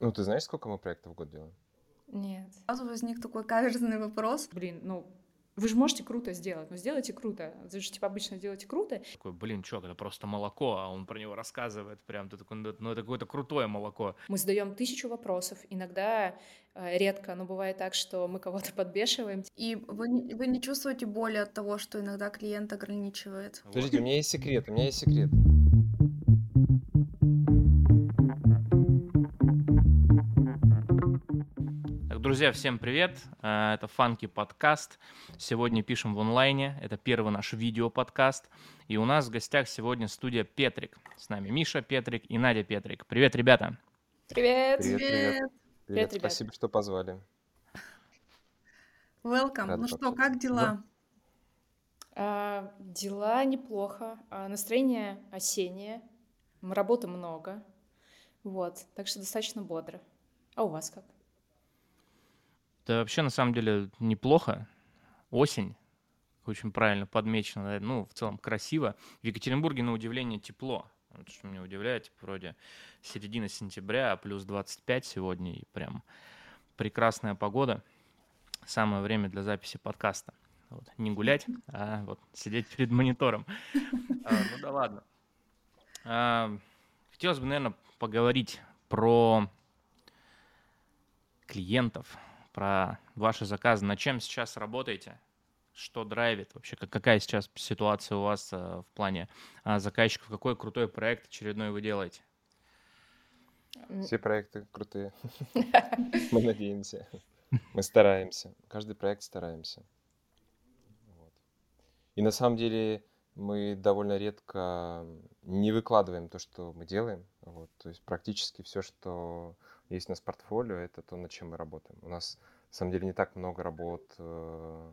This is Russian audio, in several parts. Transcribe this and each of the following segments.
Ну, ты знаешь, сколько мы проектов в год делаем? Нет. Сразу возник такой каверзный вопрос. Блин, ну, вы же можете круто сделать, но сделайте круто. Вы же, типа, обычно делаете круто. Такой, блин, чувак, это просто молоко, а он про него рассказывает прям, ты такой, ну, ну это какое-то крутое молоко. Мы задаем тысячу вопросов. Иногда, э, редко, но бывает так, что мы кого-то подбешиваем. И вы, вы не чувствуете боли от того, что иногда клиент ограничивает? Подождите, у меня есть секрет, у меня есть секрет. Друзья, всем привет. Э, Это Фанки подкаст. Сегодня пишем в онлайне. Это первый наш видео-подкаст. И у нас в гостях сегодня студия Петрик. С нами Миша Петрик и Надя Петрик. Привет, ребята. Привет! Привет, привет. Привет, ребят. спасибо, что позвали. Welcome. Рад ну что, как дела? А, дела неплохо. А, настроение осеннее. Работы много. Вот. Так что достаточно бодро. А у вас как? Да вообще, на самом деле, неплохо. Осень. Очень правильно подмечено. да, Ну, в целом красиво. В Екатеринбурге, на удивление, тепло. Вот что меня удивляет, типа, вроде середина сентября, а плюс 25 сегодня, и прям прекрасная погода. Самое время для записи подкаста. Вот. Не гулять, а вот сидеть перед монитором. А, ну да ладно. А, Хотелось бы, наверное, поговорить про клиентов, про ваши заказы, над чем сейчас работаете, что драйвит вообще, как- какая сейчас ситуация у вас э, в плане а, заказчиков, какой крутой проект очередной вы делаете? Все проекты крутые. Мы надеемся. Мы стараемся. Каждый проект стараемся. Вот. И на самом деле мы довольно редко не выкладываем то, что мы делаем. Вот. То есть практически все, что есть у нас портфолио, это то, над чем мы работаем. У нас на самом деле не так много работ э,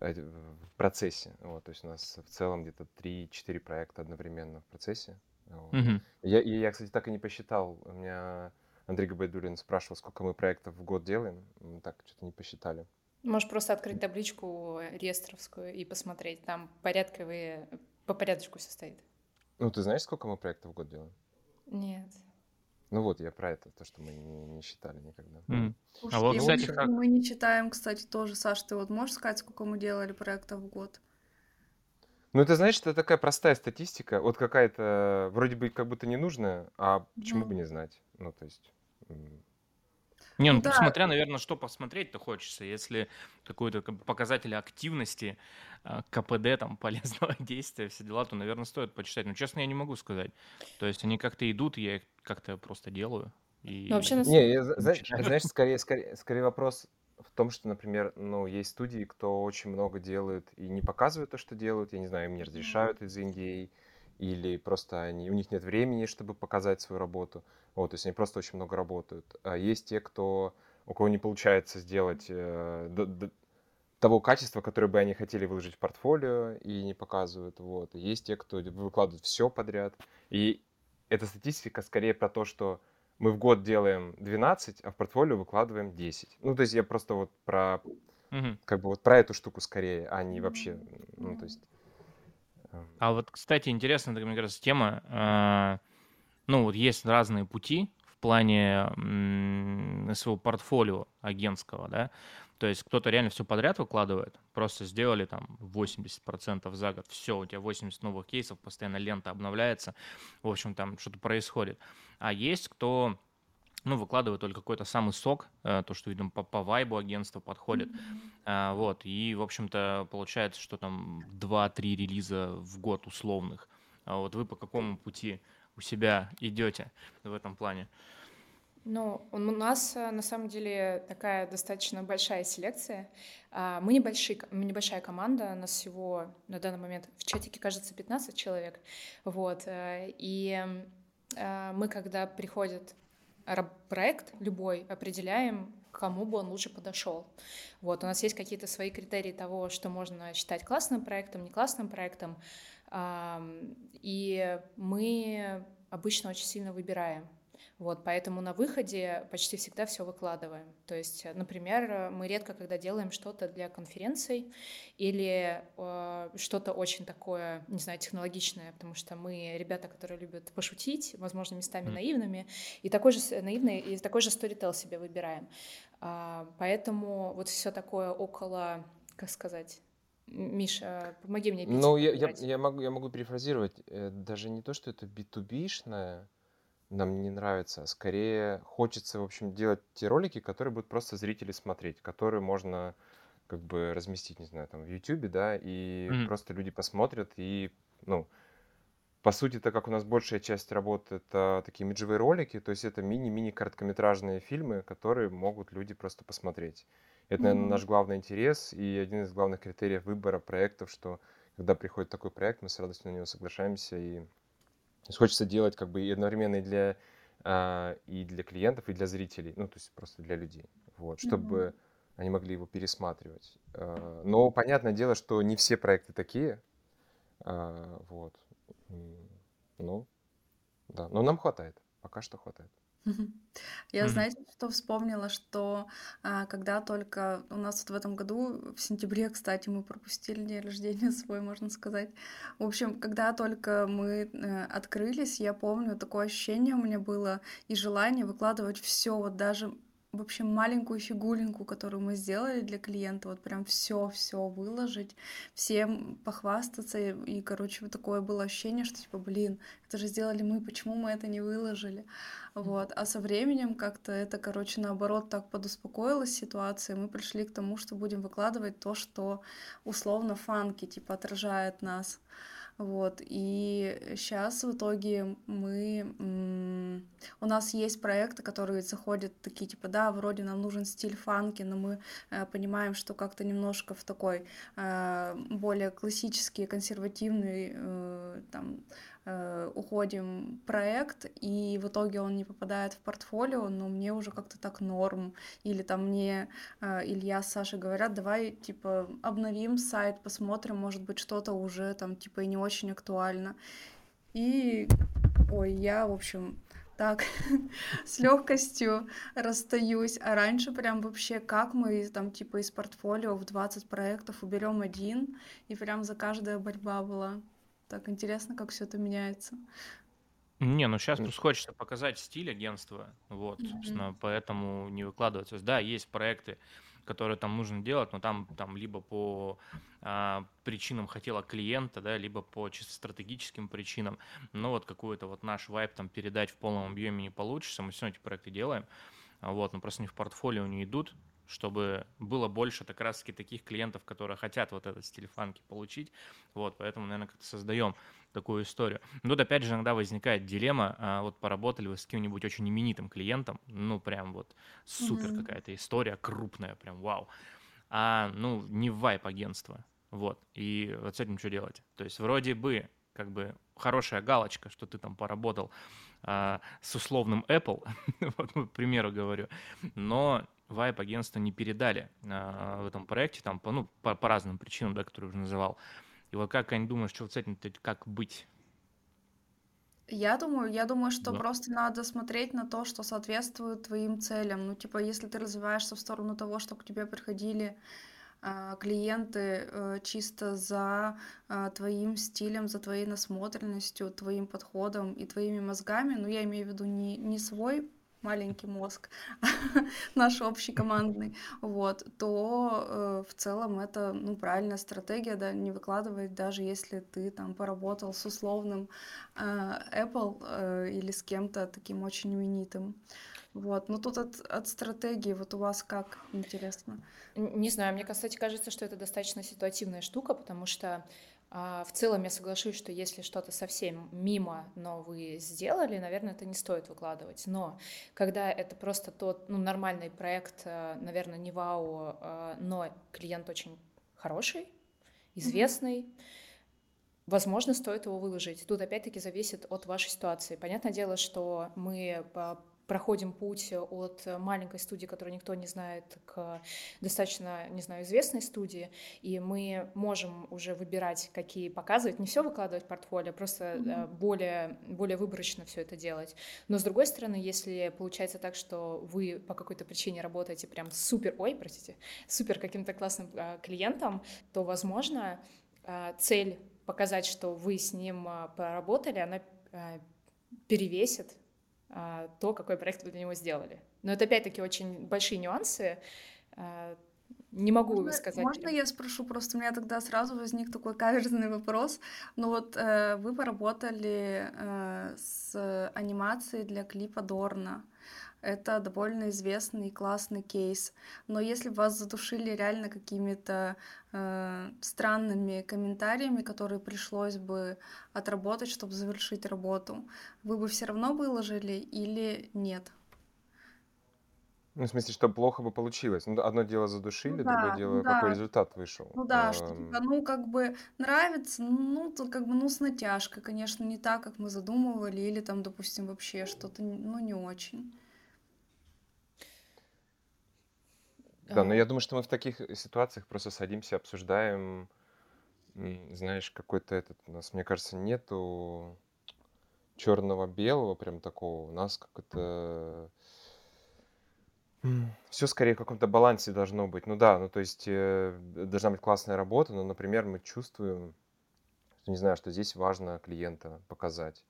в процессе. Вот. То есть у нас в целом где-то 3-4 проекта одновременно в процессе. Вот. Мгм. Я, я, кстати, так и не посчитал. У меня Андрей Габайдулин спрашивал, сколько мы проектов в год делаем. Мы так что-то не посчитали. Можешь просто открыть табличку реестровскую и посмотреть. Там порядковые, по порядочку все стоит. Ну, ты знаешь, сколько мы проектов в год делаем? Нет. Ну вот, я про это, то, что мы не, не считали никогда. Мгм. Уж А вот, и кстати, мы- как- Мы не читаем, кстати, тоже. Саш, ты вот можешь сказать, сколько мы делали проектов в год? Ну, ты знаешь, это такая простая статистика, вот какая-то, вроде бы как будто ненужная, а почему бы Ну. не знать? Ну, то есть... Не, ну Да. смотря, наверное, что посмотреть-то хочется. Если какой-то показатель активности, а, КПД, там, полезного действия, все дела, то, наверное, стоит почитать. Но, честно, я не могу сказать. То есть они как-то идут, я их как-то просто делаю. И... Ну, вообще, на Не, я, знаешь, знаешь, скорее, скорее, скорее вопрос в том, что, например, ну, есть студии, кто очень много делают и не показывают то, что делают, я не знаю, им не разрешают из Индии, или просто они, у них нет времени, чтобы показать свою работу. Вот, то есть они просто очень много работают. А есть те, кто, у кого не получается сделать э, д- д- того качества, которое бы они хотели выложить в портфолио и не показывают. Вот. И есть те, кто выкладывает все подряд. И эта статистика скорее про то, что мы в год делаем 12, а в портфолио выкладываем 10. Ну, то есть я просто вот про, Мгм. как бы вот про эту штуку скорее, а не вообще, ну, то есть... А вот, кстати, интересная, такая, мне кажется, тема. а, Ну, вот есть разные пути в плане своего портфолио агентского, да. То есть кто-то реально все подряд выкладывает, просто сделали там 80% за год, все, у тебя 80 новых кейсов, постоянно лента обновляется, в общем, там что-то происходит. А есть кто ну, выкладывает только какой-то самый сок, э, то, что, видимо, по, по вайбу агентства подходит. А, вот, и, в общем-то, получается, что там 2-3 релиза в год условных. А вот вы по какому пути у себя идете в этом плане? Ну, у нас э, на самом деле такая достаточно большая селекция. А, Мы небольшие, мы небольшая команда, нас всего на данный момент в чатике, кажется, 15 человек. Вот. э, И мы, когда приходит раб- проект любой, определяем, кому бы он лучше подошел. Вот. У нас есть какие-то свои критерии того, что можно считать классным проектом, не классным проектом. И мы обычно очень сильно выбираем. Вот, поэтому на выходе почти всегда все выкладываем. То есть, например, мы редко когда делаем что-то для конференций или э, что-то очень такое, не знаю, технологичное, потому что мы ребята, которые любят пошутить, возможно, местами mm. наивными, и такой же наивный, и такой же сторител себе выбираем. А, поэтому вот все такое около, как сказать, Миша, помоги мне. Ну, я, я, я, могу, я могу перефразировать. Э, даже не то, что это B2B-шное, нам не нравится, скорее хочется, в общем, делать те ролики, которые будут просто зрители смотреть, которые можно как бы разместить, не знаю, там в YouTube, да, и mm-hmm. просто люди посмотрят и, ну, по сути, это как у нас большая часть работы это такие имиджевые ролики, то есть это мини-мини короткометражные фильмы, которые могут люди просто посмотреть. Это, наверное, наш главный интерес и один из главных критериев выбора проектов, что когда приходит такой проект, мы с радостью на него соглашаемся и то есть хочется делать как бы и одновременно и для, а, и для клиентов, и для зрителей, ну, то есть просто для людей, вот, чтобы mm-hmm. они могли его пересматривать. А, но понятное дело, что не все проекты такие, а, вот, ну, да, но нам хватает, пока что хватает. Я, Мгм. знаете, что вспомнила, что а, когда только у нас вот в этом году, в сентябре, кстати, мы пропустили день рождения свой, можно сказать. В общем, когда только мы э, открылись, я помню, такое ощущение у меня было и желание выкладывать все, вот даже в общем, маленькую фигулинку, которую мы сделали для клиента, вот прям все-все выложить, всем похвастаться, и, короче, вот такое было ощущение, что типа, блин, это же сделали мы, почему мы это не выложили, вот, а со временем как-то это, короче, наоборот, так подуспокоилась ситуация, мы пришли к тому, что будем выкладывать то, что условно фанки, типа, отражает нас, вот, и сейчас в итоге мы... У нас есть проекты, которые заходят такие, типа, да, вроде нам нужен стиль фанки, но мы э, понимаем, что как-то немножко в такой э, более классический, консервативный, э, там, э, уходим проект, и в итоге он не попадает в портфолио, но мне уже как-то так норм. Или там мне э, Илья с Сашей говорят, давай, типа, обновим сайт, посмотрим, может быть, что-то уже там, типа, и не очень актуально. И, ой, я, в общем, так с легкостью расстаюсь. А раньше прям вообще как мы там типа из портфолио в 20 проектов уберем один, и прям за каждая борьба была. Так интересно, как все это меняется. Не, ну сейчас просто хочется показать стиль агентства, вот, собственно, поэтому не есть, да, есть проекты, которые там нужно делать, но там, там либо по а, причинам хотела клиента, да, либо по чисто стратегическим причинам, но вот какой-то вот наш вайп там передать в полном объеме не получится, мы все эти проекты делаем, вот, но просто не в портфолио не идут, чтобы было больше как раз-таки таких клиентов, которые хотят вот этот стиль фанки получить. Вот, поэтому, наверное, как-то создаем такую историю. Но тут опять же иногда возникает дилемма, а, вот поработали вы с каким-нибудь очень именитым клиентом, ну прям вот супер mm-hmm. какая-то история, крупная, прям вау, а ну не в вайп агентства, вот, и вот с этим что делать? То есть вроде бы как бы хорошая галочка, что ты там поработал а, с условным Apple, вот, к примеру говорю, но вайп агентство не передали а, в этом проекте, там, по, ну, по, по разным причинам, да, которые уже называл. И вот как они думают, что вот с этим как быть? Я думаю, я думаю, что да. просто надо смотреть на то, что соответствует твоим целям. Ну, типа, если ты развиваешься в сторону того, чтобы к тебе приходили э, клиенты э, чисто за э, твоим стилем, за твоей насмотренностью, твоим подходом и твоими мозгами, ну, я имею в виду не, не свой маленький мозг, наш общий командный, вот, то э, в целом это, ну, правильная стратегия, да, не выкладывать, даже если ты там поработал с условным э, Apple э, или с кем-то таким очень именитым. Вот, ну тут от, от стратегии, вот у вас как, интересно? Не знаю, мне, кстати, кажется, что это достаточно ситуативная штука, потому что в целом я соглашусь, что если что-то совсем мимо, но вы сделали, наверное, это не стоит выкладывать. Но когда это просто тот ну, нормальный проект, э, наверное, не вау, э, но клиент очень хороший, известный, mm-hmm. возможно, стоит его выложить. Тут опять-таки зависит от вашей ситуации. Понятное дело, что мы проходим путь от маленькой студии, которую никто не знает, к достаточно, не знаю, известной студии, и мы можем уже выбирать, какие показывать, не все выкладывать в портфолио, просто mm-hmm. более, более выборочно все это делать. Но с другой стороны, если получается так, что вы по какой-то причине работаете прям супер, ой, простите, супер каким-то классным а, клиентом, то, возможно, а, цель показать, что вы с ним а, поработали, она перевесит то, какой проект вы для него сделали. Но это опять-таки очень большие нюансы. А, не могу можно, сказать. Можно я спрошу? Просто у меня тогда сразу возник такой каверзный вопрос. Ну вот э, вы поработали э, с анимацией для клипа Дорна. Это довольно известный и классный кейс. Но если вас задушили реально какими-то э, странными комментариями, которые пришлось бы отработать, чтобы завершить работу, вы бы все равно выложили или нет? Ну, в смысле, что плохо бы получилось. Ну, одно дело задушили, ну, да, другое дело, да. какой результат вышел. Ну да, что типа, ну, как бы нравится, ну, то как бы, ну, с натяжкой, конечно, не так, как мы задумывали, или там, допустим, вообще что-то, ну, не очень. Да, но я думаю, что мы в таких ситуациях просто садимся, обсуждаем, знаешь, какой-то этот, у нас, мне кажется, нету черного-белого прям такого, у нас как это все скорее в каком-то балансе должно быть. Ну да, ну то есть э, должна быть классная работа, но, например, мы чувствуем, что, не знаю, что здесь важно клиента показать,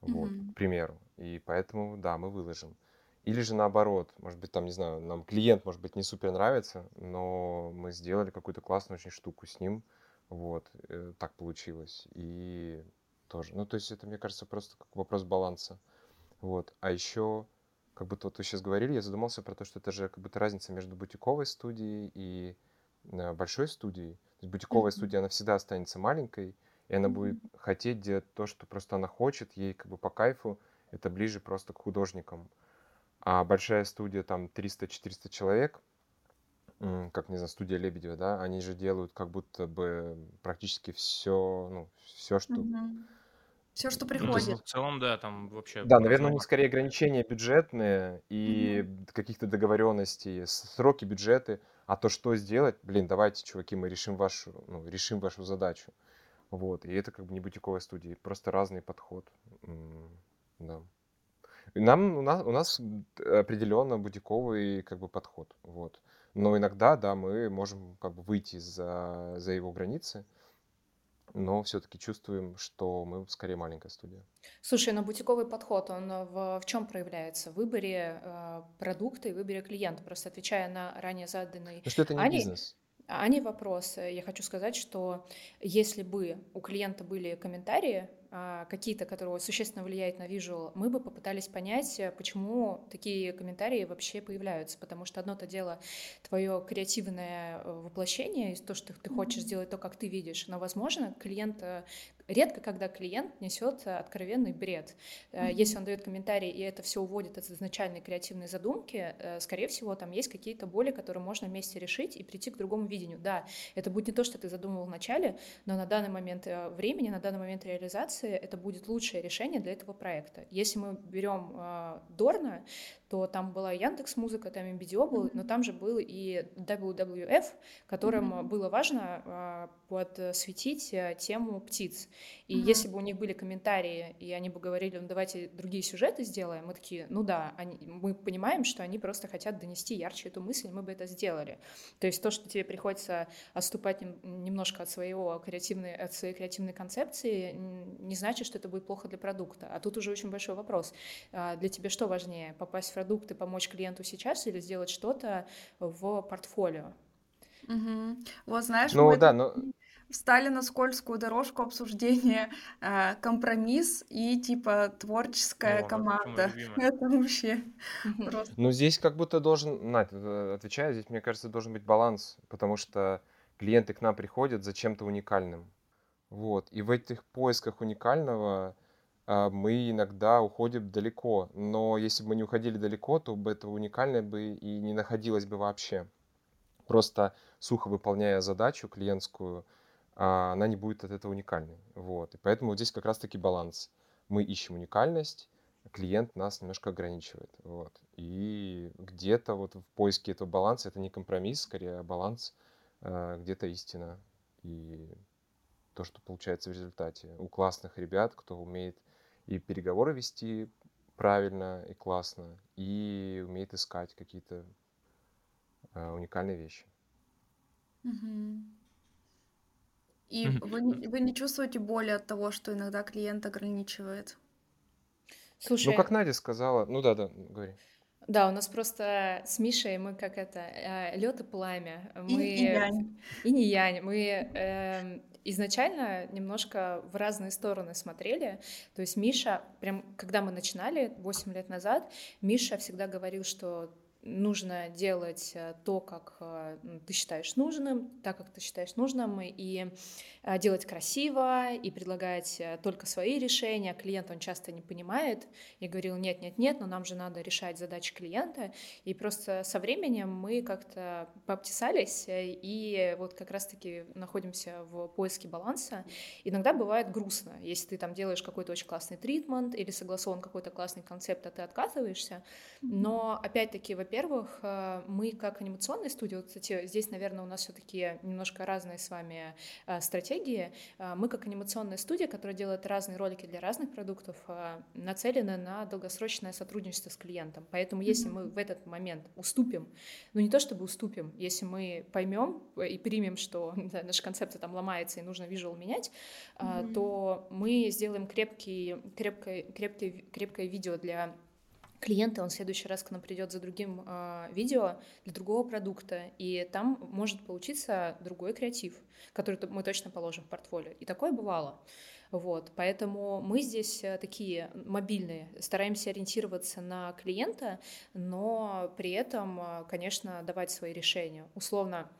вот, к примеру. И поэтому, да, мы выложим. Или же наоборот, может быть, там, не знаю, нам клиент, может быть, не супер нравится, но мы сделали какую-то классную очень штуку с ним, вот, э, так получилось. И тоже, ну, то есть это, мне кажется, просто как вопрос баланса, вот. А еще, как будто вот вы сейчас говорили, я задумался про то, что это же как будто разница между бутиковой студией и э, большой студией. То есть бутиковая mm-hmm. студия, она всегда останется маленькой, и она mm-hmm. будет хотеть делать то, что просто она хочет, ей как бы по кайфу, это ближе просто к художникам. А большая студия, там 300-400 человек, как, не знаю, студия Лебедева, да, они же делают как будто бы практически все, ну, все, что... Все, что приходит. Ну, в целом, да, там вообще... Да, наверное, у них скорее ограничения бюджетные и mm-hmm. каких-то договоренностей, сроки, бюджеты. А то, что сделать, блин, давайте, чуваки, мы решим вашу, ну, решим вашу задачу. Вот, и это как бы не бутиковая студия, просто разный подход. Да. Нам, у, нас, у нас определенно бутиковый как бы подход. Вот. Но иногда, да, мы можем как бы выйти за, за его границы, но все-таки чувствуем, что мы скорее маленькая студия. Слушай, но бутиковый подход, он в, в чем проявляется? В выборе э, продукта и выборе клиента. Просто отвечая на ранее заданный... Ну что это не Ани... бизнес. А не вопрос. Я хочу сказать, что если бы у клиента были комментарии, какие-то, которые существенно влияют на визуал, мы бы попытались понять, э, почему такие комментарии вообще появляются. Потому что одно-то дело твое креативное э, воплощение, то, что ты хочешь сделать то, как ты видишь, но, возможно, клиент э, редко, когда клиент несет откровенный бред. Mm-hmm. Если он дает комментарий, и это все уводит от изначальной креативной задумки, скорее всего, там есть какие-то боли, которые можно вместе решить и прийти к другому видению. Да, это будет не то, что ты задумывал в начале, но на данный момент времени, на данный момент реализации это будет лучшее решение для этого проекта. Если мы берем э, Дорна, то там была Яндекс Музыка, там MBDO был, mm-hmm. но там же был и WWF, которым mm-hmm. было важно э, подсветить э, тему птиц. И mm-hmm. если бы у них были комментарии, и они бы говорили, ну давайте другие сюжеты сделаем, мы такие, ну да, они, мы понимаем, что они просто хотят донести ярче эту мысль, мы бы это сделали. То есть то, что тебе приходится отступать немножко от своего креативной, от своей креативной концепции, не значит, что это будет плохо для продукта. А тут уже очень большой вопрос. А, для тебя что важнее, попасть в продукт и помочь клиенту сейчас или сделать что-то в портфолио? Угу. Вот знаешь, ну, мы да, но... встали на скользкую дорожку обсуждения э, компромисс и типа творческая О, команда. Это вообще просто. Ну здесь как будто должен, Надь, э, отвечая, здесь мне кажется должен быть баланс, потому что клиенты к нам приходят за чем-то уникальным. Вот. И в этих поисках уникального мы иногда уходим далеко. Но если бы мы не уходили далеко, то бы этого уникальное бы и не находилось бы вообще. Просто сухо выполняя задачу клиентскую, а, она не будет от этого уникальной. Вот. И поэтому вот здесь как раз-таки баланс. Мы ищем уникальность, клиент нас немножко ограничивает. Вот. И где-то вот в поиске этого баланса, это не компромисс, скорее, а баланс, где-то истина. И то, что получается в результате. У классных ребят, кто умеет и переговоры вести правильно и классно, и умеет искать какие-то э, уникальные вещи. И вы, не- вы не чувствуете боли от того, что иногда клиент ограничивает? Ну, как Надя сказала, ну да, да, говори. Да, у нас просто с Мишей мы как это, э, лед и пламя. И, и янь. и не янь. Мы эм, изначально немножко в разные стороны смотрели. То есть Миша, прям когда мы начинали 8 лет назад, Миша всегда говорил, что нужно делать э, то, как э, ты считаешь нужным, так, как ты считаешь нужным, и э, делать красиво, и предлагать только свои решения. Клиент, он часто не понимает. Я говорила, нет, нет, нет, но нам же надо решать задачи клиента. И просто со временем мы как-то пообтесались, и вот как раз-таки находимся в поиске баланса. Иногда бывает грустно, если ты там делаешь какой-то очень классный тритмент или согласован какой-то классный концепт, а ты откатываешься. Но опять-таки, во во-первых, э, мы как анимационная студия, вот, кстати, здесь, наверное, у нас все-таки немножко разные с вами э, стратегии. Э, мы как анимационная студия, которая делает разные ролики для разных продуктов, нацелены на долгосрочное сотрудничество с клиентом. Поэтому если мы в этот момент уступим, ну не то чтобы уступим, если мы поймем и примем, что да, наша концепция там ломается и нужно визуал менять, mm-hmm. то мы сделаем крепкий, крепкое, крепкое, крепкое видео для клиента, он в следующий раз к нам придет за другим э, видео для другого продукта, и там может получиться другой креатив, который мы точно положим в портфолио. И такое бывало. Вот, поэтому мы здесь э, такие мобильные, стараемся ориентироваться на клиента, но при этом, э, конечно, давать свои решения. Условно,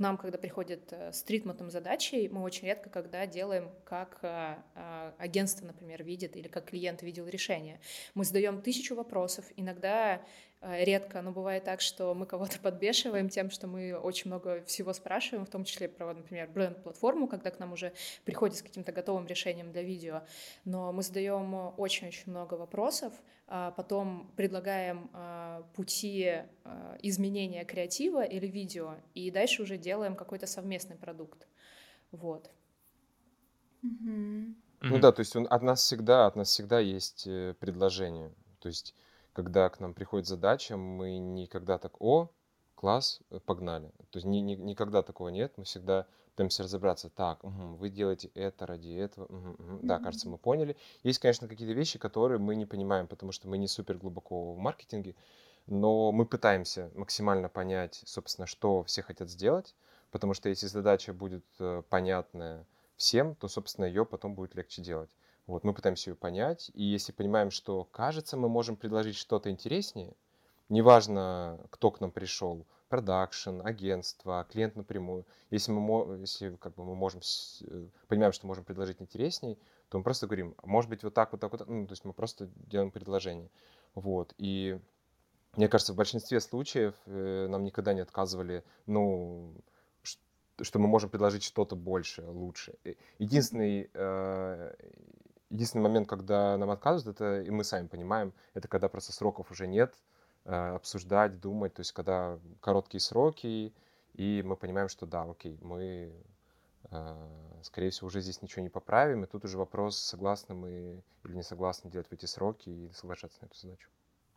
нам, когда приходят э, с тритментом задачей, мы очень редко когда делаем, как э, э, агентство, например, видит или как клиент видел решение. Мы задаем тысячу вопросов, иногда редко, но бывает так, что мы кого-то подбешиваем тем, что мы очень много всего спрашиваем, в том числе про, например, бренд-платформу, когда к нам уже приходит с каким-то готовым решением для видео. Но мы задаем очень-очень много вопросов, а потом предлагаем а, пути а, изменения креатива или видео, и дальше уже делаем какой-то совместный продукт. Вот. Mm-hmm. Ну да, то есть он, от нас всегда, от нас всегда есть э, предложение. То есть когда к нам приходит задача, мы никогда так, о, класс, э, погнали. То есть ни, ни, никогда такого нет, мы всегда пытаемся разобраться, так, угу, вы делаете это ради этого, угу, угу. да, кажется, мы поняли. Есть, конечно, какие-то вещи, которые мы не понимаем, потому что мы не супер глубоко в маркетинге, но мы пытаемся максимально понять, собственно, что все хотят сделать, потому что если задача будет э, понятная всем, то, собственно, ее потом будет легче делать. Вот, мы пытаемся ее понять, и если понимаем, что, кажется, мы можем предложить что-то интереснее, неважно, кто к нам пришел, продакшн, агентство, клиент напрямую, если мы, если, как бы, мы можем, э, понимаем, что можем предложить интереснее, то мы просто говорим, может быть, вот так, вот так, вот так, ну, то есть мы просто делаем предложение. Вот, и мне кажется, в большинстве случаев э, нам никогда не отказывали, ну, что мы можем предложить что-то больше, лучше. Единственный, э, единственный момент, когда нам отказывают, это, и мы сами понимаем, это когда просто сроков уже нет, э, обсуждать, думать, то есть когда короткие сроки, и мы понимаем, что да, окей, мы, э, скорее всего, уже здесь ничего не поправим, и тут уже вопрос, согласны мы или не согласны делать в эти сроки и соглашаться на эту задачу.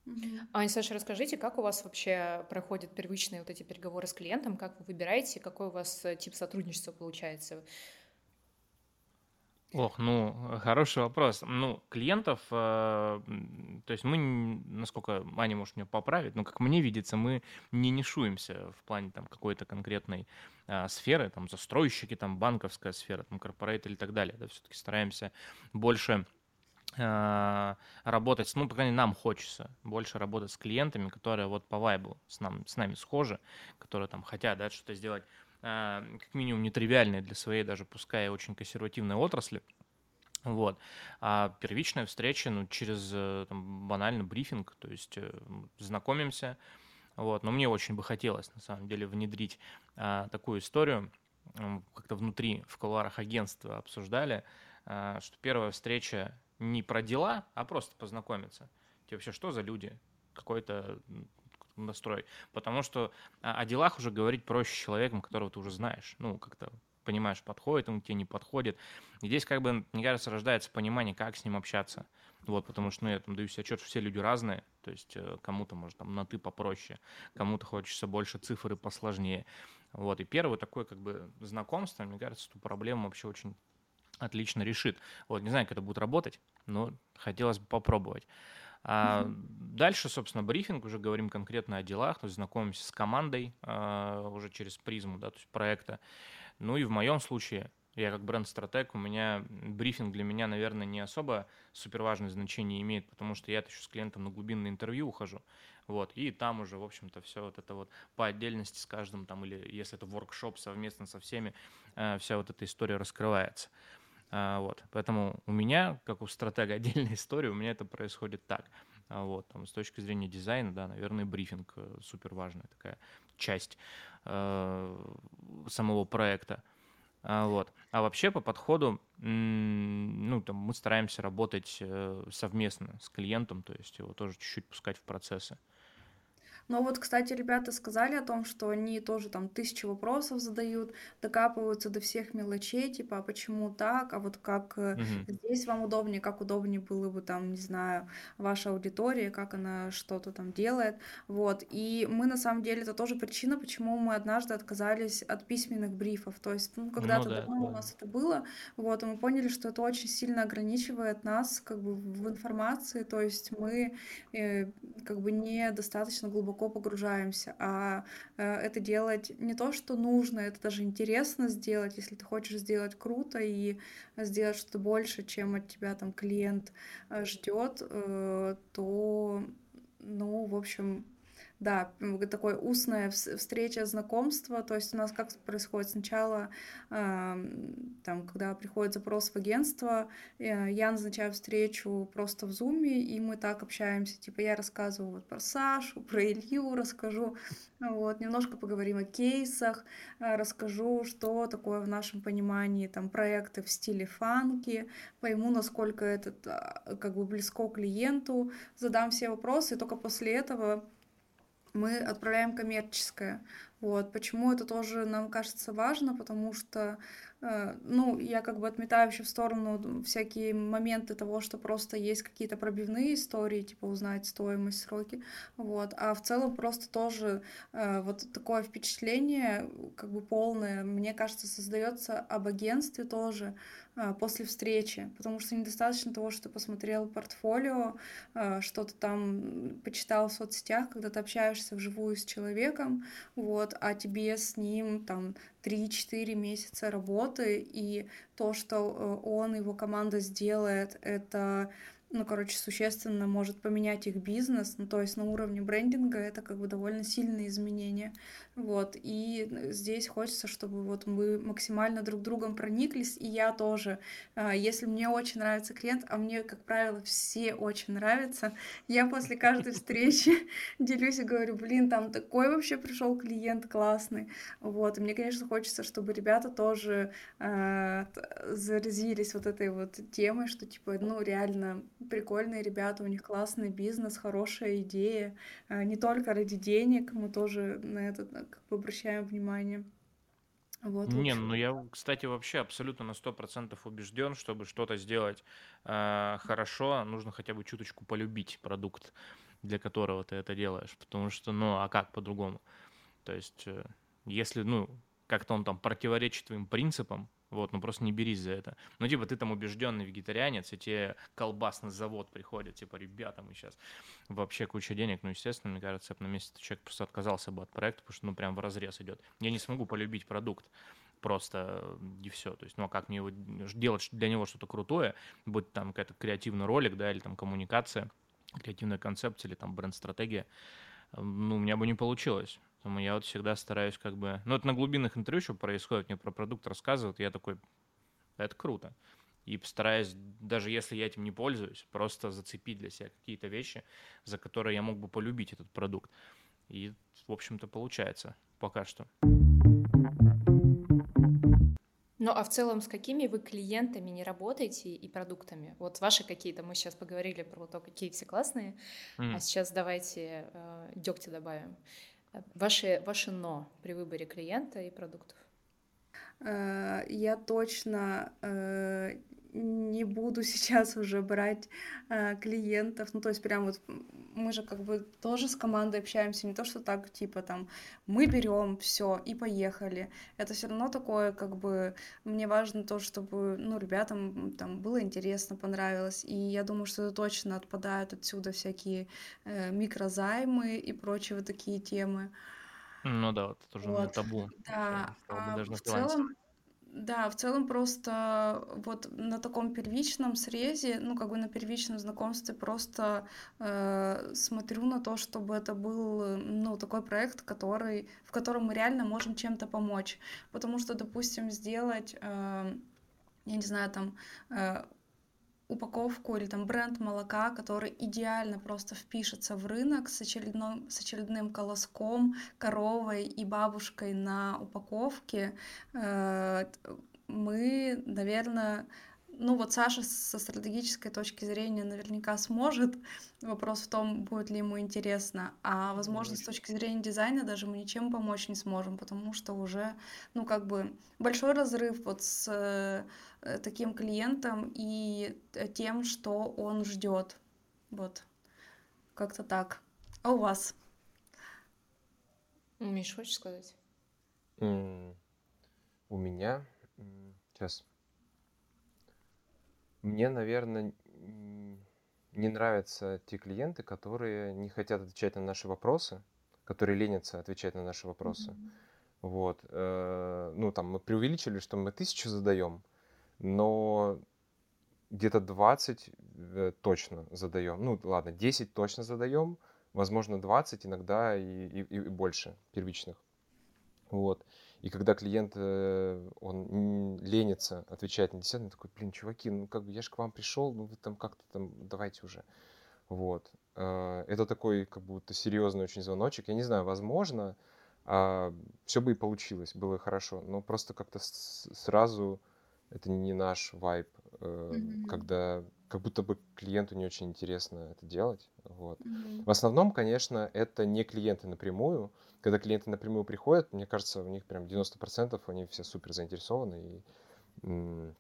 Mm-hmm. Аня, Саша, расскажите, как у вас вообще проходят первичные вот эти переговоры с клиентом, как вы выбираете, какой у вас э, тип сотрудничества получается? Ох, ну, хороший вопрос. Ну, клиентов, э, то есть мы, насколько Аня может меня поправить, но как мне видится, мы не нишуемся в плане там какой-то конкретной э, сферы, там застройщики, там банковская сфера, там корпорейт или так далее. Да, все-таки стараемся больше э, работать, ну, по крайней мере, нам хочется больше работать с клиентами, которые вот по вайбу с, нам, с нами схожи, которые там хотят, да, что-то сделать а, как минимум нетривиальные для своей даже пускай очень консервативной отрасли. Вот. А первичная встреча, ну, через э, там, банальный брифинг, то есть э, знакомимся. Вот. Но мне очень бы хотелось, на самом деле, внедрить а, такую историю. Как-то внутри, в кулуарах агентства обсуждали, а, что первая встреча не про дела, а просто познакомиться. Тебе вообще что за люди? Какой-то настрой. Потому что о делах уже говорить проще человеком, которого ты уже знаешь. Ну, как-то понимаешь, подходит он тебе, не подходит. И здесь, как бы, мне кажется, рождается понимание, как с ним общаться. Вот, потому что, ну, я там даю себе отчет, что все люди разные, то есть э, кому-то, может, там, на «ты» попроще, кому-то хочется больше цифр и посложнее. Вот, и первое такое, как бы, знакомство, мне кажется, эту проблему вообще очень отлично решит. Вот, не знаю, как это будет работать, но хотелось бы попробовать. А дальше, собственно, брифинг, уже говорим конкретно о делах, то есть знакомимся с командой а, уже через призму, да, то есть проекта. Ну и в моем случае, я как бренд-стратег, у меня брифинг для меня, наверное, не особо суперважное значение имеет, потому что я еще с клиентом на глубинное интервью ухожу. Вот, и там уже, в общем-то, все вот это вот по отдельности с каждым там, или если это воркшоп совместно со всеми, э, вся вот эта история раскрывается. А, вот. Поэтому у меня, как у стратега отдельная история, у меня это происходит так. А, вот. Там, с точки зрения дизайна, да, наверное, брифинг э, супер важная такая часть э, самого проекта. А, вот. А вообще по подходу, ну, там, мы стараемся работать э, совместно с клиентом, то есть его тоже чуть-чуть пускать в процессы. Но вот, кстати, ребята сказали о том, что они тоже там тысячи вопросов задают, докапываются до всех мелочей, типа, а почему так, а вот как угу. здесь вам удобнее, как удобнее было бы там, не знаю, ваша аудитория, как она что-то там делает, вот. И мы, на самом деле, это тоже причина, почему мы однажды отказались от письменных брифов, то есть, ну, когда-то ну, да, давно да. у нас это было, вот, и мы поняли, что это очень сильно ограничивает нас, как бы, в информации, то есть мы, э, как бы, недостаточно глубоко глубоко погружаемся, а э, это делать не то, что нужно, это даже интересно сделать, если ты хочешь сделать круто и сделать что-то больше, чем от тебя там клиент э, ждет, э, то, ну, в общем, да, такое устная встреча, знакомство. То есть у нас как происходит сначала, э, там, когда приходит запрос в агентство, э, я назначаю встречу просто в зуме, и мы так общаемся. Типа я рассказываю вот про Сашу, про Илью расскажу, вот, немножко поговорим о кейсах, э, расскажу, что такое в нашем понимании там проекты в стиле фанки, пойму, насколько это как бы близко клиенту, задам все вопросы, и только после этого мы отправляем коммерческое. Вот. Почему это тоже нам кажется важно? Потому что ну, я как бы отметаю еще в сторону всякие моменты того, что просто есть какие-то пробивные истории, типа узнать стоимость, сроки, вот, а в целом просто тоже э, вот такое впечатление, как бы полное, мне кажется, создается об агентстве тоже э, после встречи, потому что недостаточно того, что ты посмотрел портфолио, что-то там почитал в соцсетях, когда ты общаешься вживую с человеком, вот, а тебе с ним там 3-4 месяца работы, и то, что э, он, его команда сделает, это ну, короче, существенно может поменять их бизнес, ну, то есть на уровне брендинга это как бы довольно сильные изменения, вот, и здесь хочется, чтобы вот мы максимально друг другом прониклись, и я тоже, а, если мне очень нравится клиент, а мне, как правило, все очень нравятся, я после каждой встречи делюсь и говорю, блин, там такой вообще пришел клиент классный, вот, и мне, конечно, хочется, чтобы ребята тоже э, заразились вот этой вот темой, что, типа, ну, реально прикольные ребята, у них классный бизнес, хорошая идея. А, не только ради денег, мы тоже на это как бы обращаем внимание. Вот, Не, ну я, кстати, вообще абсолютно на сто процентов убежден, чтобы что-то сделать э, хорошо, нужно хотя бы чуточку полюбить продукт, для которого ты это делаешь. Потому что, ну, а как по-другому? То есть, э, если, ну, как-то он там противоречит твоим принципам, вот, ну просто не берись за это. Ну, типа, ты там убежденный вегетарианец, и тебе колбасный завод приходит, типа, ребята, мы сейчас вообще куча денег. Ну, естественно, мне кажется, на месте человек просто отказался бы от проекта, потому что, ну, прям в разрез идет. Я не смогу полюбить продукт просто и все. То есть, ну, а как мне его делать для него что-то крутое, будь там какая-то креативный ролик, да, или там коммуникация, креативная концепция, или там бренд-стратегия, ну, у меня бы не получилось. Поэтому я вот всегда стараюсь как бы... Ну, это на глубинных интервью что происходит, мне про продукт рассказывают, я такой, это круто. И постараюсь, даже если я этим не пользуюсь, просто зацепить для себя какие-то вещи, за которые я мог бы полюбить этот продукт. И, в общем-то, получается пока что. Ну, а в целом с какими вы клиентами не работаете и продуктами? Вот ваши какие-то, мы сейчас поговорили про то, какие все классные, mm. а сейчас давайте э, дегтя добавим. Ваши, ваши «но» при выборе клиента и продуктов? Э, я точно э, не буду сейчас уже брать э, клиентов. Ну, то есть прям вот мы же как бы тоже с командой общаемся, не то, что так, типа там, мы берем все и поехали. Это все равно такое, как бы, мне важно то, чтобы, ну, ребятам там было интересно, понравилось. И я думаю, что это точно отпадают отсюда всякие э, микрозаймы и прочие вот такие темы. Ну да, вот это уже вот. табу. Да, а в целом, да, в целом просто вот на таком первичном срезе, ну, как бы на первичном знакомстве просто э, смотрю на то, чтобы это был, ну, такой проект, который, в котором мы реально можем чем-то помочь. Потому что, допустим, сделать, э, я не знаю, там, э, упаковку или там бренд молока, который идеально просто впишется в рынок с очередным, с очередным колоском, коровой и бабушкой на упаковке, э, мы, наверное, ну вот Саша со стратегической точки зрения наверняка сможет. Вопрос в том, будет ли ему интересно. А возможно, с точки зрения дизайна даже мы ничем помочь не сможем, потому что уже, ну как бы большой разрыв вот с э, таким клиентом и тем, что он ждет. Вот. Как-то так. А у вас? Миш, хочешь сказать? Mm, у меня... Сейчас мне, наверное, не нравятся те клиенты, которые не хотят отвечать на наши вопросы, которые ленятся отвечать на наши вопросы. Mm-hmm. Вот. Э, ну, там мы преувеличили, что мы тысячу задаем, но где-то 20 э, точно задаем. Ну, ладно, 10 точно задаем, возможно, 20, иногда и, и, и больше первичных. Вот. И когда клиент, э, он ленится отвечать на десятый, он такой, блин, чуваки, ну как бы я же к вам пришел, ну вы там как-то там, давайте уже. Вот. Э, это такой как будто серьезный очень звоночек. Я не знаю, возможно, а, все бы и получилось, было хорошо, но просто как-то сразу это не наш вайб, mm-hmm. когда как будто бы клиенту не очень интересно это делать. Вот. Mm-hmm. В основном, конечно, это не клиенты напрямую. Когда клиенты напрямую приходят, мне кажется, у них прям 90% они все супер заинтересованы и м-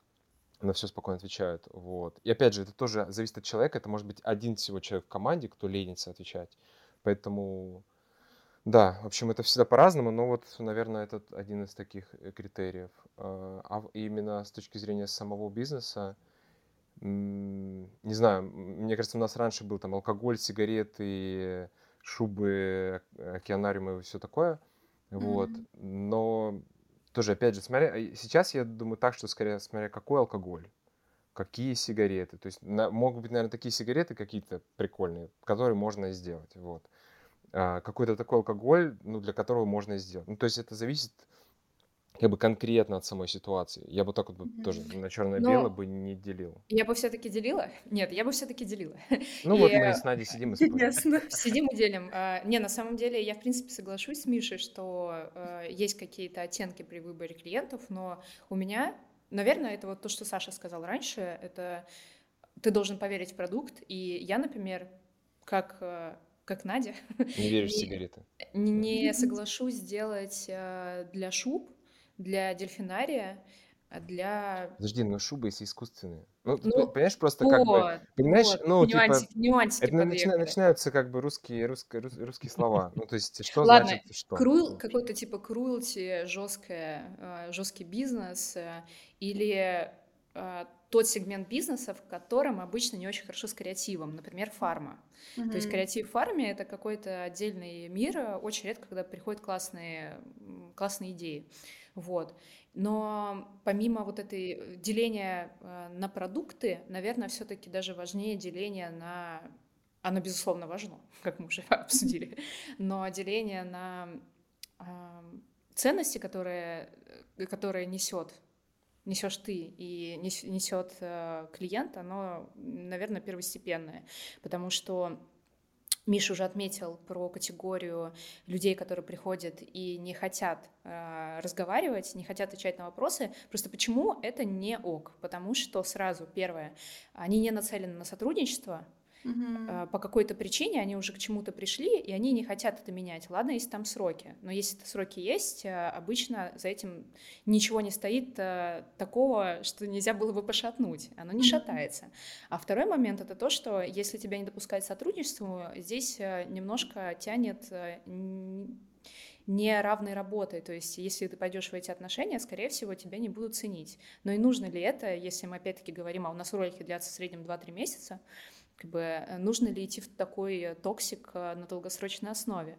на все спокойно отвечают. Вот. И опять же, это тоже зависит от человека. Это может быть один всего человек в команде, кто ленится отвечать. Поэтому, да, в общем, это всегда по-разному, но вот, наверное, это один из таких э, критериев. А, а именно с точки зрения самого бизнеса, не знаю, мне кажется, у нас раньше был там алкоголь, сигареты, шубы, океанариумы и все такое. Вот. Mm-hmm. Но тоже, опять же, смотря, сейчас я думаю так, что скорее смотря какой алкоголь, какие сигареты. То есть на, могут быть, наверное, такие сигареты какие-то прикольные, которые можно сделать. Вот. А, какой-то такой алкоголь, ну, для которого можно сделать. Ну, то есть это зависит как бы конкретно от самой ситуации. Я бы так вот тоже на черно-бело бы не делил. Я бы все-таки делила? Нет, я бы все-таки делила. Ну и... вот мы с Надей сидим и спорим. Сидим и делим. А, не, на самом деле я в принципе соглашусь с Мишей, что э, есть какие-то оттенки при выборе клиентов, но у меня, наверное, это вот то, что Саша сказал раньше, это ты должен поверить в продукт, и я, например, как э, как Надя. Не веришь в сигареты. Не, соглашусь сделать э, для шуб для дельфинария, а для... Подожди, но шубы есть искусственные. Ну, ну понимаешь, просто вот, как бы... Понимаешь, вот, ну, нюансики, типа... Нюансики это начина, начинаются как бы русские, русские, русские слова. Ну, то есть, что Ладно, значит что? Крул, какой-то типа cruelty, жесткое, э, жесткий бизнес, э, или э, тот сегмент бизнеса, в котором обычно не очень хорошо с креативом, например, фарма. Mm-hmm. То есть креатив в фарме — это какой-то отдельный мир, очень редко, когда приходят классные, классные идеи. Вот. Но помимо вот этой деления э, на продукты, наверное, все-таки даже важнее деление на... Оно, безусловно, важно, как мы уже обсудили, но деление на ценности, которые, э, которые несет несешь ты и несет э, клиент, оно, наверное, первостепенное, потому что Миша уже отметил про категорию людей, которые приходят и не хотят э, разговаривать, не хотят отвечать на вопросы. Просто почему это не ок? Потому что сразу, первое, они не нацелены на сотрудничество, Угу. По какой-то причине они уже к чему-то пришли, и они не хотят это менять. Ладно, если там сроки. Но если сроки есть, э, обычно за этим ничего не стоит э, такого, что нельзя было бы пошатнуть. Оно не шатается. А второй момент это то, что если тебя не допускают к сотрудничеству, здесь немножко тянет не равной работой. То есть, если ты пойдешь в эти отношения, скорее всего, тебя не будут ценить. Но и нужно ли это, если мы опять-таки говорим, а у нас ролики длятся в среднем 2-3 месяца, как бы э, нужно ли идти в такой э, toxic э, на долгосрочной основе.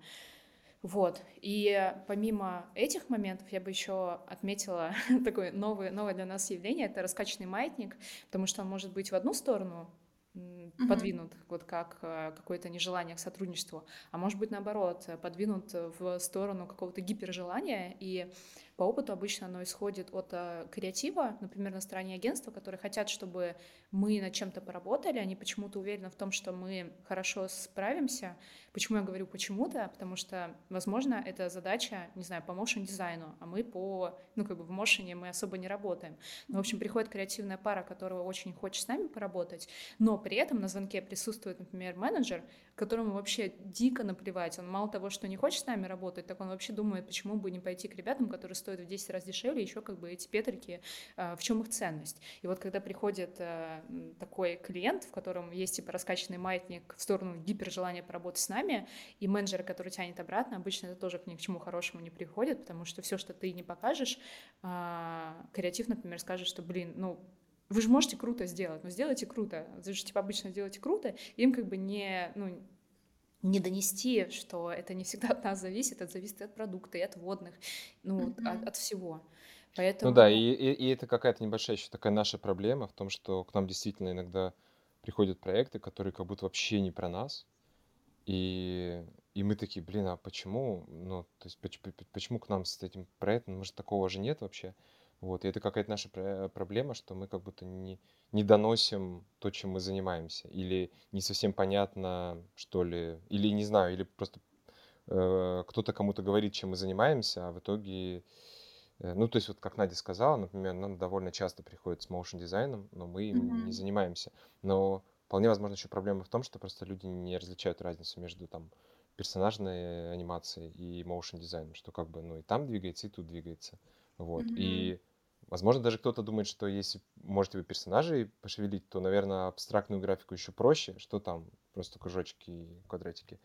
Вот. И помимо этих моментов я бы еще отметила такое новое, новое для нас явление, это раскачанный маятник, потому что он может быть в одну сторону mm-hmm. подвинут, вот как какое-то нежелание к сотрудничеству, а может быть наоборот, подвинут в сторону какого-то гипержелания, и по опыту обычно оно исходит от э, креатива, например, на стороне агентства, которые хотят, чтобы мы над чем-то поработали, они почему-то уверены в том, что мы хорошо справимся. Почему я говорю почему-то? Потому что, возможно, это задача, не знаю, по моушен дизайну, а мы по, ну, как бы в моушене мы особо не работаем. Но, в общем, приходит креативная пара, которая очень хочет с нами поработать, но при этом на звонке присутствует, например, менеджер, которому вообще дико наплевать. Он мало того, что не хочет с нами работать, так он вообще думает, почему бы не пойти к ребятам, которые стоят в 10 раз дешевле, еще как бы эти петрики, а, в чем их ценность. И вот когда приходит э, такой клиент, в котором есть типа раскачанный маятник в сторону гипержелания поработать с нами, и менеджер, который тянет обратно, обычно это тоже ни к чему хорошему не приходит, потому что все, что ты не покажешь, а, креатив, например, скажет, что, блин, ну, вы же можете круто сделать, но сделайте круто. Вы же типа обычно делаете круто, им как бы не, ну, не донести, что это не всегда от нас зависит, это зависит от продукта и от водных, ну, mm-hmm. от, от всего. Поэтому... Ну да, и, и, и это какая-то небольшая еще такая наша проблема в том, что к нам действительно иногда приходят проекты, которые как будто вообще не про нас, и, и мы такие, блин, а почему, ну, то есть почему, почему к нам с этим проектом, может, такого же нет вообще? Вот, и это какая-то наша проблема, что мы как будто не, не доносим то, чем мы занимаемся, или не совсем понятно, что ли, или не знаю, или просто э, кто-то кому-то говорит, чем мы занимаемся, а в итоге, э, ну, то есть вот как Надя сказала, например, нам довольно часто приходит с моушен дизайном, но мы им mm-hmm. не занимаемся. Но вполне возможно еще проблема в том, что просто люди не различают разницу между там персонажной анимацией и моушен дизайном, что как бы, ну, и там двигается, и тут двигается. Вот. Mm-hmm. И Возможно, даже кто-то думает, что если можете вы персонажей пошевелить, то, наверное, абстрактную графику еще проще, что там просто кружочки и квадратики.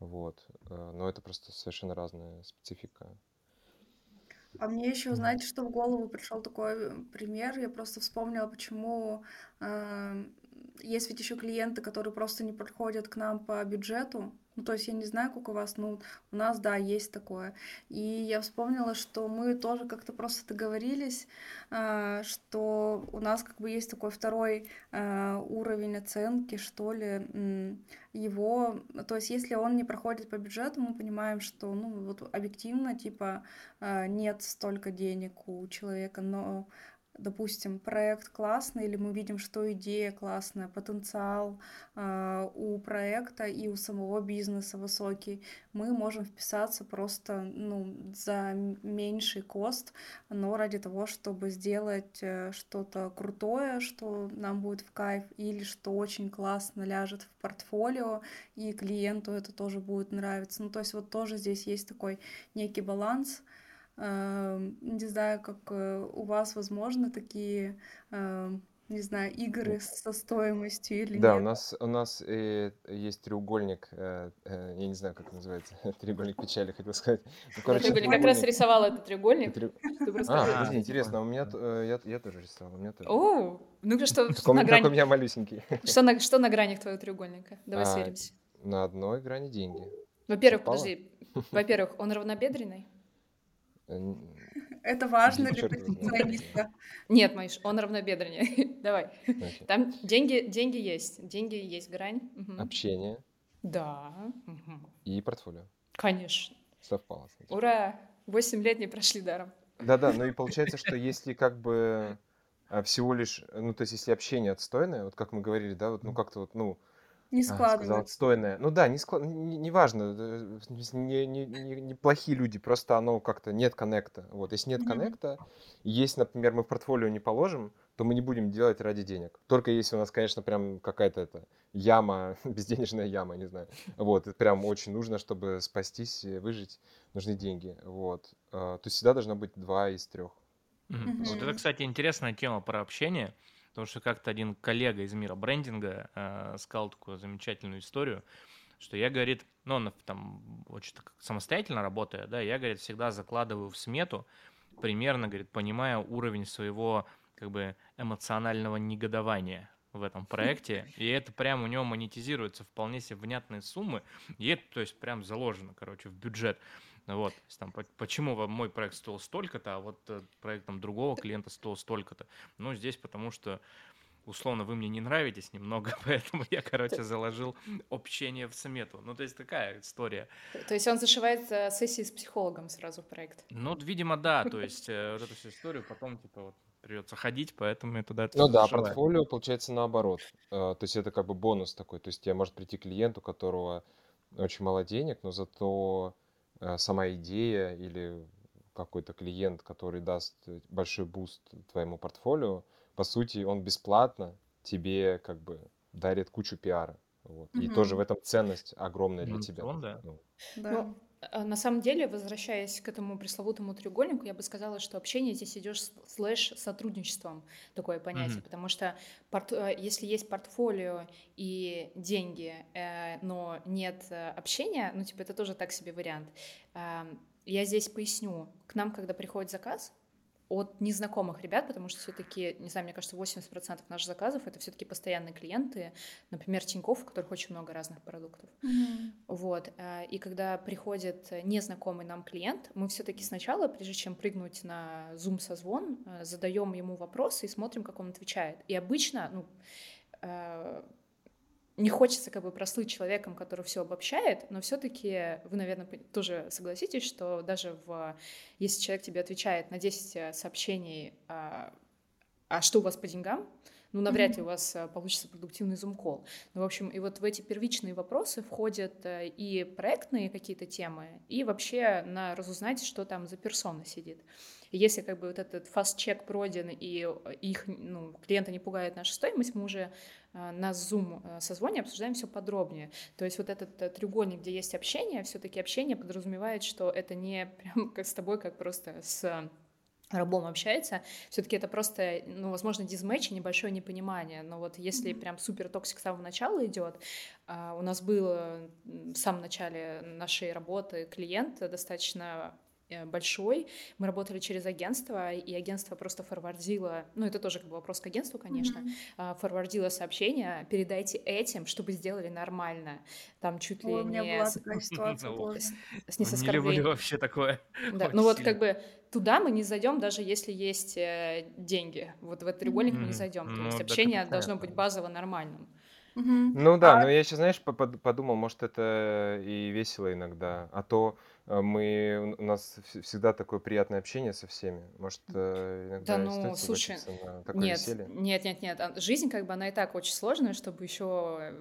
Вот. Э, но это просто совершенно разная специфика. А мне еще, знаете, что в голову пришел такой э, пример. Я просто вспомнила, почему э, есть ведь еще клиенты, которые просто не подходят к нам по бюджету, ну, то есть я не знаю, как у вас, но у нас, да, есть такое. И я вспомнила, что мы тоже как-то просто договорились, а, что у нас как бы есть такой второй а, уровень оценки, что ли, его, то есть если он не проходит по бюджету, мы понимаем, что, ну, вот объективно, типа, а, нет столько денег у человека, но допустим, проект классный, или мы видим, что идея классная, потенциал э, у проекта и у самого бизнеса высокий, мы можем вписаться просто ну, за меньший кост, но ради того, чтобы сделать э, что-то крутое, что нам будет в кайф, или что очень классно ляжет в портфолио, и клиенту это тоже будет нравиться. Ну, то есть вот тоже здесь есть такой некий баланс, не знаю, как э, у вас возможно такие, эм, не знаю, игры со стоимостью или Да, у нас у нас э, есть треугольник, э, я не знаю, как называется, треугольник печали, хотел сказать. Ну, короче, треугольник как раз рисовала этот треугольник. Трю... А, подожди, интересно, у меня я, я тоже рисовал, у меня тоже. О, ну что, что на грани? у меня малюсенький. Что на что на гранях твоего треугольника? Давай а, сверимся. На одной грани деньги. Во-первых, подожди. Во-первых, он равнобедренный. Э, Это важно для позициониста. Нет, Майш, он равнобедреннее. Давай. Там деньги, деньги есть. Деньги есть, грань. Общение. Да. И портфолио. Конечно. Совпало. Ура! Восемь лет не прошли даром. Да-да, ну и получается, что если как бы а, всего лишь, ну то есть если общение отстойное, вот как мы говорили, да, вот, ну как-то вот, ну, Не а, сказал, складывается. отстойное. Ну да, не склад... не, не важно, э, не, не, не, не плохие люди, просто оно как-то нет коннекта. Вот, если нет коннекта, есть, например, мы в портфолио не положим, то мы не будем делать ради денег. Только если у нас, конечно, прям какая-то это яма, безденежная яма, не знаю. Вот, это прям очень нужно, чтобы спастись, и выжить, нужны деньги. Вот. А, То есть всегда должно быть два из трех. Вот это, кстати, интересная тема про общение, потому что как-то один коллега из мира брендинга э, сказал такую замечательную историю, что я, говорит, ну, он там очень самостоятельно работая, да, я, говорит, всегда закладываю в смету, примерно, говорит, понимая уровень своего, как бы, эмоционального негодования в этом проекте, и это прям у него монетизируется вполне себе внятные суммы, и это, то есть, прям заложено, короче, в бюджет. Ну Вот, там, по- почему вам мой проект стоил столько-то, а вот э, проект там другого клиента стоил столько-то. Ну, здесь потому что, условно, вы мне не нравитесь немного, поэтому я, короче, заложил общение в смету. Ну, то есть такая история. То есть он зашивает э, сессии с психологом сразу в проект. Ну, видимо, да, то есть э, вот эту всю историю потом, типа, вот придется ходить, поэтому я туда это Ну всё да, зашиваю. портфолио получается наоборот. То есть это как бы бонус такой. То есть тебе может прийти клиент, у которого очень мало денег, но зато сама идея или какой-то клиент, который даст э, большой boost твоему портфолио, по сути, он бесплатно тебе как бы дарит кучу пиара. Вот. И тоже в этом ценность огромная для Ну, тебя. он, да. Ну, Да. Э, на самом деле, возвращаясь к этому пресловутому треугольнику, я бы сказала, что общение здесь идет с- слэш сотрудничеством, такое понятие, Мгм. потому что порт- э, если есть портфолио и деньги, э, но нет э, общения, ну, типа, это тоже так себе вариант. Я здесь поясню. К нам, когда приходит заказ, от незнакомых ребят, потому что все-таки, не знаю, мне кажется, 80% наших заказов это все-таки постоянные клиенты, например, Тинькофф, у которых очень много разных продуктов. Мгм. Вот. э, И когда приходит незнакомый нам клиент, мы все-таки сначала, прежде чем прыгнуть на Zoom созвон, э, задаем ему вопросы и смотрим, как он отвечает. И обычно, ну, э, не хочется как бы прослыть человеком, который все обобщает, но все-таки вы, наверное, тоже согласитесь, что даже в, если человек тебе отвечает на 10 э, сообщений, а, а что у вас по деньгам, ну, навряд ли у вас э, получится продуктивный зум-колл. Ну, в общем, и вот в эти первичные вопросы входят э, и проектные какие-то темы, и вообще на разузнать, что там за персона сидит. И если как бы вот этот фаст-чек пройден, и их, ну, клиента не пугает наша стоимость, мы уже э, на Zoom э, созвоне обсуждаем все подробнее. То есть вот этот э, треугольник, где есть общение, все-таки общение подразумевает, что это не прям как с тобой, как просто с рабом общается, все-таки это просто, ну, возможно, dismatch и небольшое непонимание. Но вот если Мгм. прям супер toxic с самого начала идет, а, у нас был э, в самом начале нашей работы клиент достаточно большой. Мы работали через агентство, и агентство просто форвардило, ну, это тоже как бы вопрос к агентству, конечно, а, форвардило сообщение, передайте этим, чтобы сделали нормально. Там чуть ли Ой, у меня не была такая ситуация Ну, с- не с Не люблю оскорблением. вообще такое. Да, ну вот как бы туда мы не зайдем, даже если есть э, деньги. Вот в этот треугольник мы не зайдем. То Ну, есть это общение должно быть базово нормальным. Ну да, А- но я сейчас, знаешь, по- под- подумал, может, это и весело иногда, а то э, мы, у нас вс- всегда такое приятное общение со всеми. Может, э, иногда Да ну, слушай, на такое Нет, веселье? нет, нет, нет. А Жизнь как бы она и так очень сложная, чтобы еще...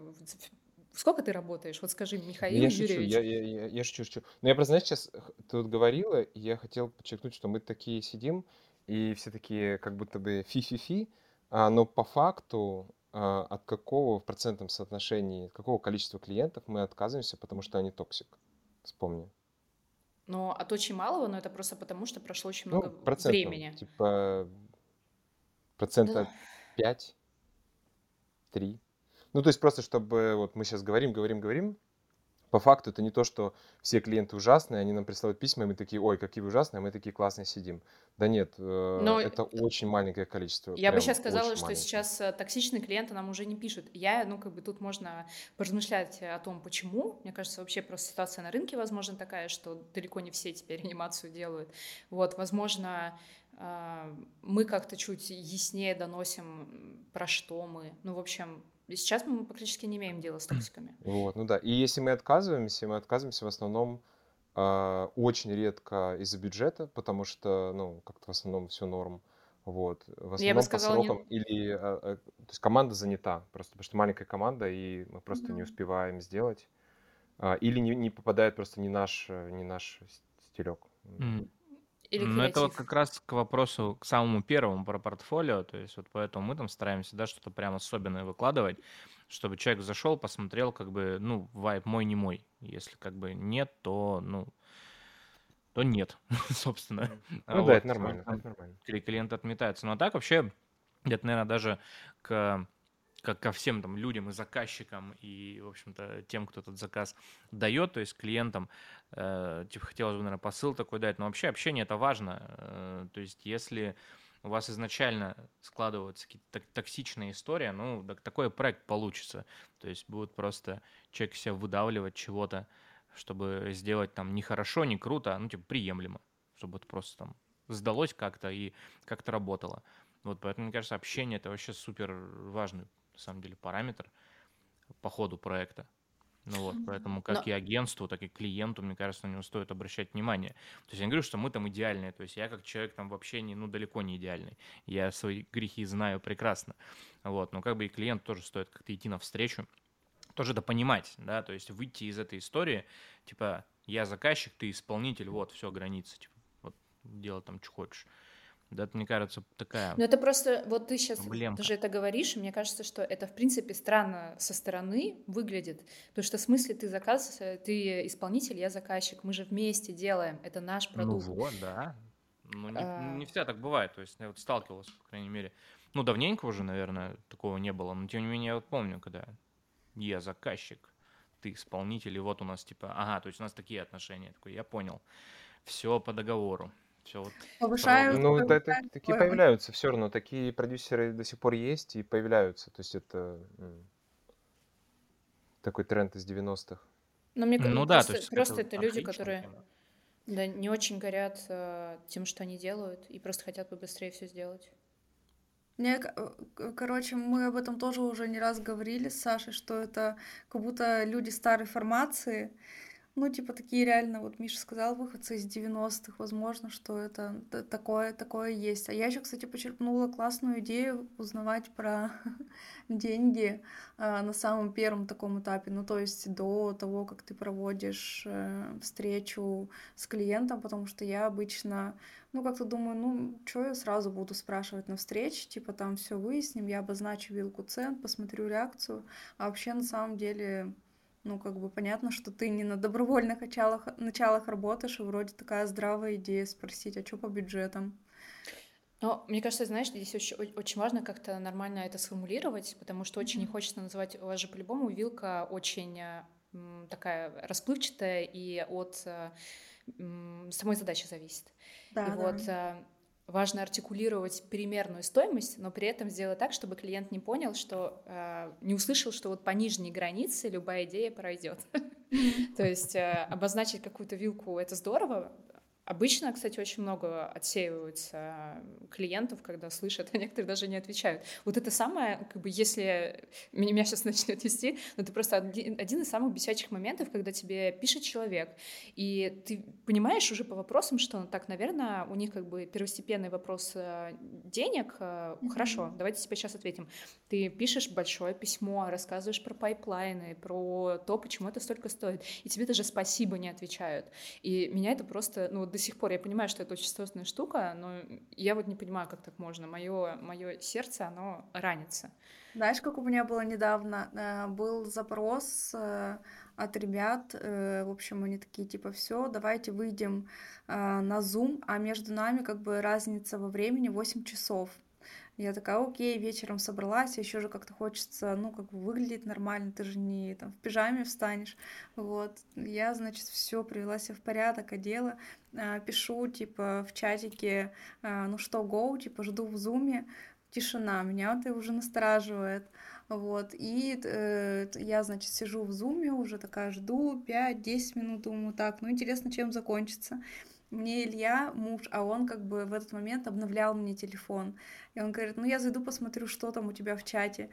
Сколько ты работаешь? Вот скажи, Михаил Я шучу, Юрьевич. я, я, я, я шучу, шучу. Но я просто, знаешь, сейчас ты вот говорила, и я хотел подчеркнуть, что мы такие сидим, и все такие как будто бы фи-фи-фи, а, но по факту а, от какого в процентном соотношении, от какого количества клиентов мы отказываемся, потому что они toxic. Вспомни. Но от очень малого, но это просто потому, что прошло очень Ну, много процентном, времени. типа процента Да. 5, 3. Ну, то есть просто, чтобы вот мы сейчас говорим, говорим, говорим, по факту это не то, что все клиенты ужасные, они нам присылают письма, и мы такие, ой, какие ужасные, а мы такие классные сидим. Да нет, э, Но это очень маленькое количество. Я бы сейчас сказала, что маленькое. сейчас э, токсичные клиенты нам уже не пишут. Я, ну, как бы тут можно поразмышлять о том, почему. Мне кажется, вообще просто ситуация на рынке, возможно, такая, что далеко не все теперь анимацию делают. Вот, возможно, э, мы как-то чуть яснее доносим, про что мы. Ну, в общем, и сейчас мы практически не имеем дела с токсиками. Вот, ну да. И если мы отказываемся, мы отказываемся в основном а, очень редко из-за бюджета, потому что, ну, как-то в основном все норм. Вот. В Я бы основном по сказала, не... срокам или а, то есть команда занята, просто потому что маленькая команда, и мы просто не Мгм. успеваем сделать. А, Или не, не попадает просто не наш, э, не наш стилек. М. Или Ну, это вот как раз к вопросу, к самому первому про портфолио, то есть вот поэтому мы там стараемся, да, что-то прям особенное выкладывать, чтобы человек зашел, посмотрел, как бы, ну, вайб мой, не мой. Если как бы нет, то, ну, то нет, собственно. А Ну да, это Вот, нормально, там это нормально. кли- клиент отметается. Ну а так вообще, это, наверное, даже к, как ко всем там людям и заказчикам, и, в общем-то, тем, кто этот заказ дает, то есть клиентам, э, типа, хотелось бы, наверное, посыл такой дать, но вообще общение это важно. Э, то есть если у вас изначально складываются какие-то токсичные истории, ну, так, такой проект получится. То есть будет просто человек себя выдавливать чего-то, чтобы сделать там не хорошо, не круто, а ну, типа, приемлемо, чтобы это просто там сдалось как-то и как-то работало. Вот поэтому, мне кажется, общение это вообще супер важный, на самом деле, параметр по ходу проекта. Ну вот, поэтому как Но и агентству, так и клиенту, мне кажется, на него стоит обращать внимание. То есть я не говорю, что мы там идеальные, то есть я как человек там в общении, ну, далеко не идеальный. Я свои грехи знаю прекрасно. Вот, но как бы и клиент тоже стоит как-то идти навстречу, тоже это понимать, да, то есть выйти из этой истории, типа, я заказчик, ты исполнитель, вот, все, границы, типа, вот, делай там, что хочешь. Да, это, мне кажется, такая Ну, это просто, вот ты сейчас проблемка. даже это говоришь, и мне кажется, что это, в принципе, странно со стороны выглядит. Потому что в смысле ты заказ, ты исполнитель, я заказчик, мы же вместе делаем, это наш Ну продукт. вот, да. Ну, не, А, не всегда так бывает. То есть я вот сталкивался, по крайней мере. Ну, давненько уже, наверное, такого не было. Но тем не менее, я вот помню, когда я заказчик, ты исполнитель, и вот у нас типа, ага, то есть у нас такие отношения. Я Такой, я понял. Все по договору. Все вот Повышают. Ну, это, это такие появляются все равно, такие продюсеры до сих пор есть и появляются. То есть это такой тренд из 90-х. Но мне Ну да, то просто, есть просто это это люди, которые тема. да, не очень горят э, тем, что они делают, и просто хотят побыстрее все сделать. Мне, э, короче, мы об этом тоже уже не раз говорили с Сашей, что это как будто люди старой формации, ну, типа такие реально, вот Миша сказал, выходцы из 90-х, возможно, что это такое, такое есть. А я еще, кстати, почерпнула классную идею узнавать про деньги а, на самом первом таком этапе, ну, то есть до того, как ты проводишь э, встречу с клиентом, потому что я обычно ну, как-то думаю, ну, что я сразу буду спрашивать на встрече, типа там все выясним, я обозначу вилку цен, посмотрю реакцию, а вообще на самом деле, ну, как бы понятно, что ты не на добровольных началах, началах работаешь, и вроде такая здравая идея спросить, а что по бюджетам? Но мне кажется, знаешь, здесь очень, очень важно как-то нормально это сформулировать, потому что очень не хочется называть, у вас же по-любому вилка очень э, м, такая расплывчатая и от э, м, самой задачи зависит. И Да, вот да. э, важно артикулировать примерную стоимость, но при этом сделать так, чтобы клиент не понял, что э, не услышал, что вот по нижней границе любая идея пройдет. То есть э, обозначить какую-то вилку это здорово. Обычно, кстати, очень много отсеиваются клиентов, когда слышат, а некоторые даже не отвечают. Вот это самое, как бы, если меня, сейчас начнет вести, но это просто один, из самых бесячих моментов, когда тебе пишет человек, и ты понимаешь уже по вопросам, что, ну, так, наверное, у них как бы первостепенный вопрос э, денег. Мгм. Хорошо, давайте тебе сейчас ответим. Ты пишешь большое письмо, рассказываешь про пайплайны, про то, почему это столько стоит, и тебе даже спасибо не отвечают. И меня это просто, ну, до сих пор, я понимаю, что это очень сложная штука, но я вот не понимаю, как так можно. Мое, мое сердце, оно ранится. Знаешь, как у меня было недавно? Э, Был запрос э, от ребят, э, в общем, они такие, типа, все, давайте выйдем на Zoom, а между нами как бы разница во времени 8 часов. Я такая, окей, вечером собралась, еще же как-то хочется, ну, как бы выглядеть нормально, ты же не там в пижаме встанешь, вот. Я, значит, все привела себя в порядок, одела, э, пишу, типа, в чатике, э, ну что, гоу, типа, жду в зуме, тишина, меня это уже настораживает, вот, и э, я, значит, сижу в зуме, уже такая жду 5-10 минут, думаю, так, ну, интересно, чем закончится. Мне Илья, муж, а он как бы в этот момент обновлял мне телефон. И он говорит, ну я зайду посмотрю, что там у тебя в чате.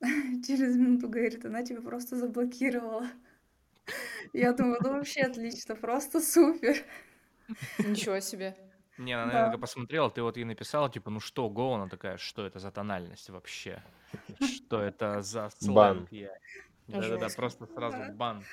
Через минуту говорит, она тебя просто заблокировала. Я думаю, ну вообще отлично, просто супер. Ничего себе. Не, она, наверное, посмотрела, ты вот ей написала, типа, ну что, го? Она такая, что это за тональность вообще? Что это за Бан. Да-да-да, просто сразу бан.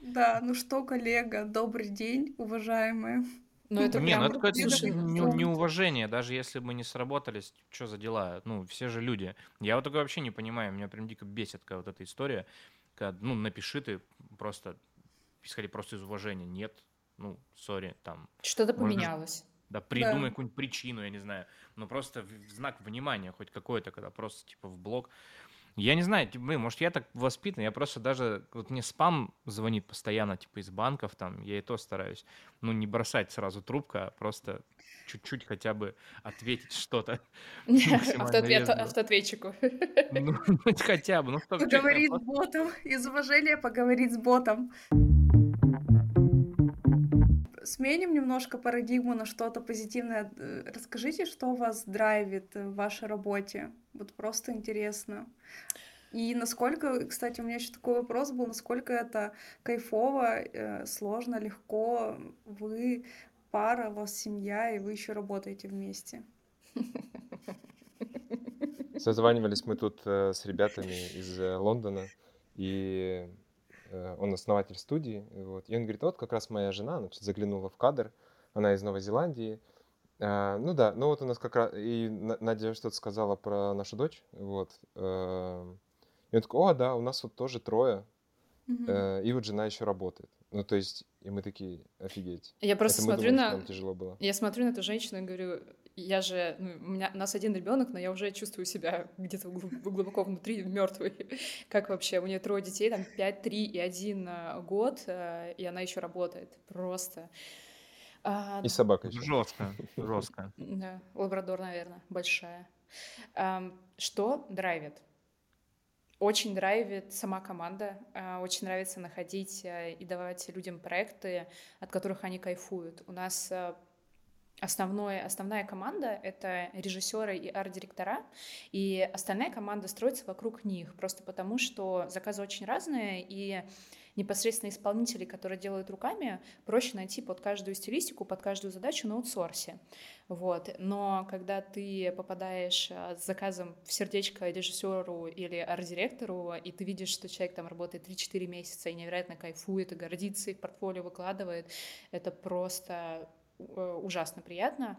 Да, ну что, коллега, добрый день, уважаемые. Ну, это не, ну это какое-то не, неуважение, даже если мы не сработались, что за дела? Ну, все же люди. Я вот такое вообще не понимаю, меня прям дико бесит какая вот эта история, когда, ну, напиши ты просто, исходя просто из уважения. Нет, ну, сори, там... Что-то поменялось. Да, придумай да. какую-нибудь причину, я не знаю. Но просто знак внимания хоть какой-то, когда просто, типа, в блог я не знаю, блин, может, я так воспитан, я просто даже, вот мне спам звонит постоянно, типа, из банков там, я и то стараюсь, ну, не бросать сразу трубку, а просто чуть-чуть хотя бы ответить что-то. Автоответ, автоответчику. Ну, хотя бы, ну, что Поговорить с ботом, из уважения поговорить с ботом сменим немножко парадигму на что-то позитивное. Э, расскажите, что вас драйвит в вашей работе. Вот просто интересно. И насколько, кстати, у меня еще такой вопрос был, насколько это кайфово, э, сложно, легко, вы пара, у вас семья, и вы еще работаете вместе. Созванивались мы тут э, с ребятами из Лондона, и Э, он основатель студии, вот, и он говорит, вот как раз моя жена, она заглянула в кадр, она из Новой Зеландии, а, ну да, ну вот у нас как раз, и Надя что-то сказала про нашу дочь, вот, э, и он такой, о, да, у нас вот тоже трое, mm-hmm. и вот жена еще работает. Ну, то есть, и мы такие, офигеть. Я просто смотрю думали, на... тяжело было. Я смотрю на эту женщину и говорю, я же, ну, у меня у нас один ребенок, но я уже чувствую себя где-то глубоко внутри мертвой. Как вообще? У нее трое детей, там 5, 3 и 1 э, год, э, и она еще работает. Просто. А, и собака еще. Жестко, жестко. Да, лабрадор, наверное, большая. Что драйвит? Очень драйвит сама команда, а, очень нравится находить э, и давать людям проекты, от которых они кайфуют. У нас Основное, основная команда — это режиссеры и арт-директора, и остальная команда строится вокруг них, просто потому что заказы очень разные, и непосредственно исполнителей, которые делают руками, проще найти под каждую стилистику, под каждую задачу на аутсорсе. Вот. Но когда ты попадаешь а, с заказом в сердечко режиссеру или арт-директору, и ты видишь, что человек там работает 3-4 месяца и невероятно кайфует, и гордится, и портфолио выкладывает, это просто Э, ужасно приятно.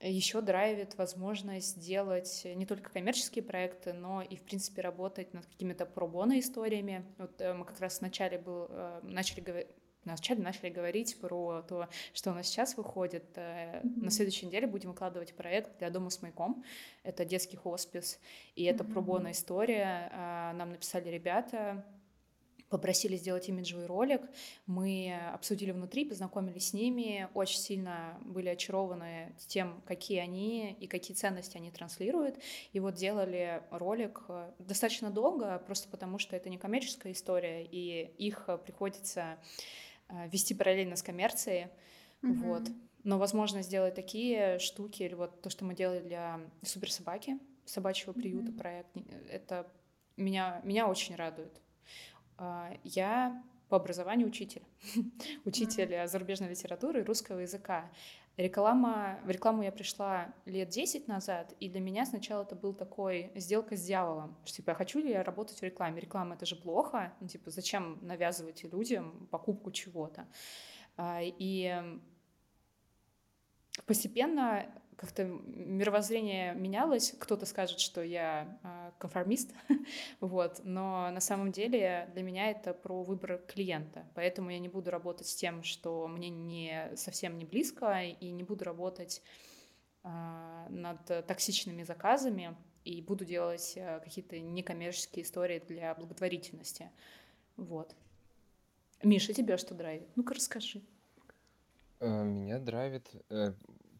Еще драйвит возможность делать не только коммерческие проекты, но и, в принципе, работать над какими-то пробона историями. Вот э, мы как раз вначале был, э, начали говорить вначале начали говорить про то, что у нас сейчас выходит. Mm-hmm. На следующей неделе будем выкладывать проект для дома с маяком. Это детский хоспис, и это mm-hmm. пробона история. Нам написали ребята, попросили сделать имиджевый ролик. Мы обсудили внутри, познакомились с ними, очень сильно были очарованы тем, какие они и какие ценности они транслируют. И вот делали ролик э, достаточно долго, просто потому что это не коммерческая история, и их приходится э, вести параллельно с коммерцией. Mm-hmm. Вот. Но возможно сделать такие штуки, или вот то, что мы делали для суперсобаки, собачьего приюта mm-hmm. проект, это меня, меня очень радует. А, я по образованию учитель. учитель зарубежной литературы и русского языка. Реклама, в рекламу я пришла лет 10 назад, и для меня сначала это был такой сделка с дьяволом, что типа, хочу ли я работать в рекламе? Реклама — это же плохо, ну, типа, зачем навязывать людям покупку чего-то? А, и постепенно как-то мировоззрение менялось. Кто-то скажет, что я э, конформист, вот, но на самом деле для меня это про выбор клиента. Поэтому я не буду работать с тем, что мне не совсем не близко, и не буду работать э, над токсичными заказами, и буду делать э, какие-то некоммерческие истории для благотворительности. Вот. Миша, тебя что драйвит? Ну-ка расскажи. Меня драйвит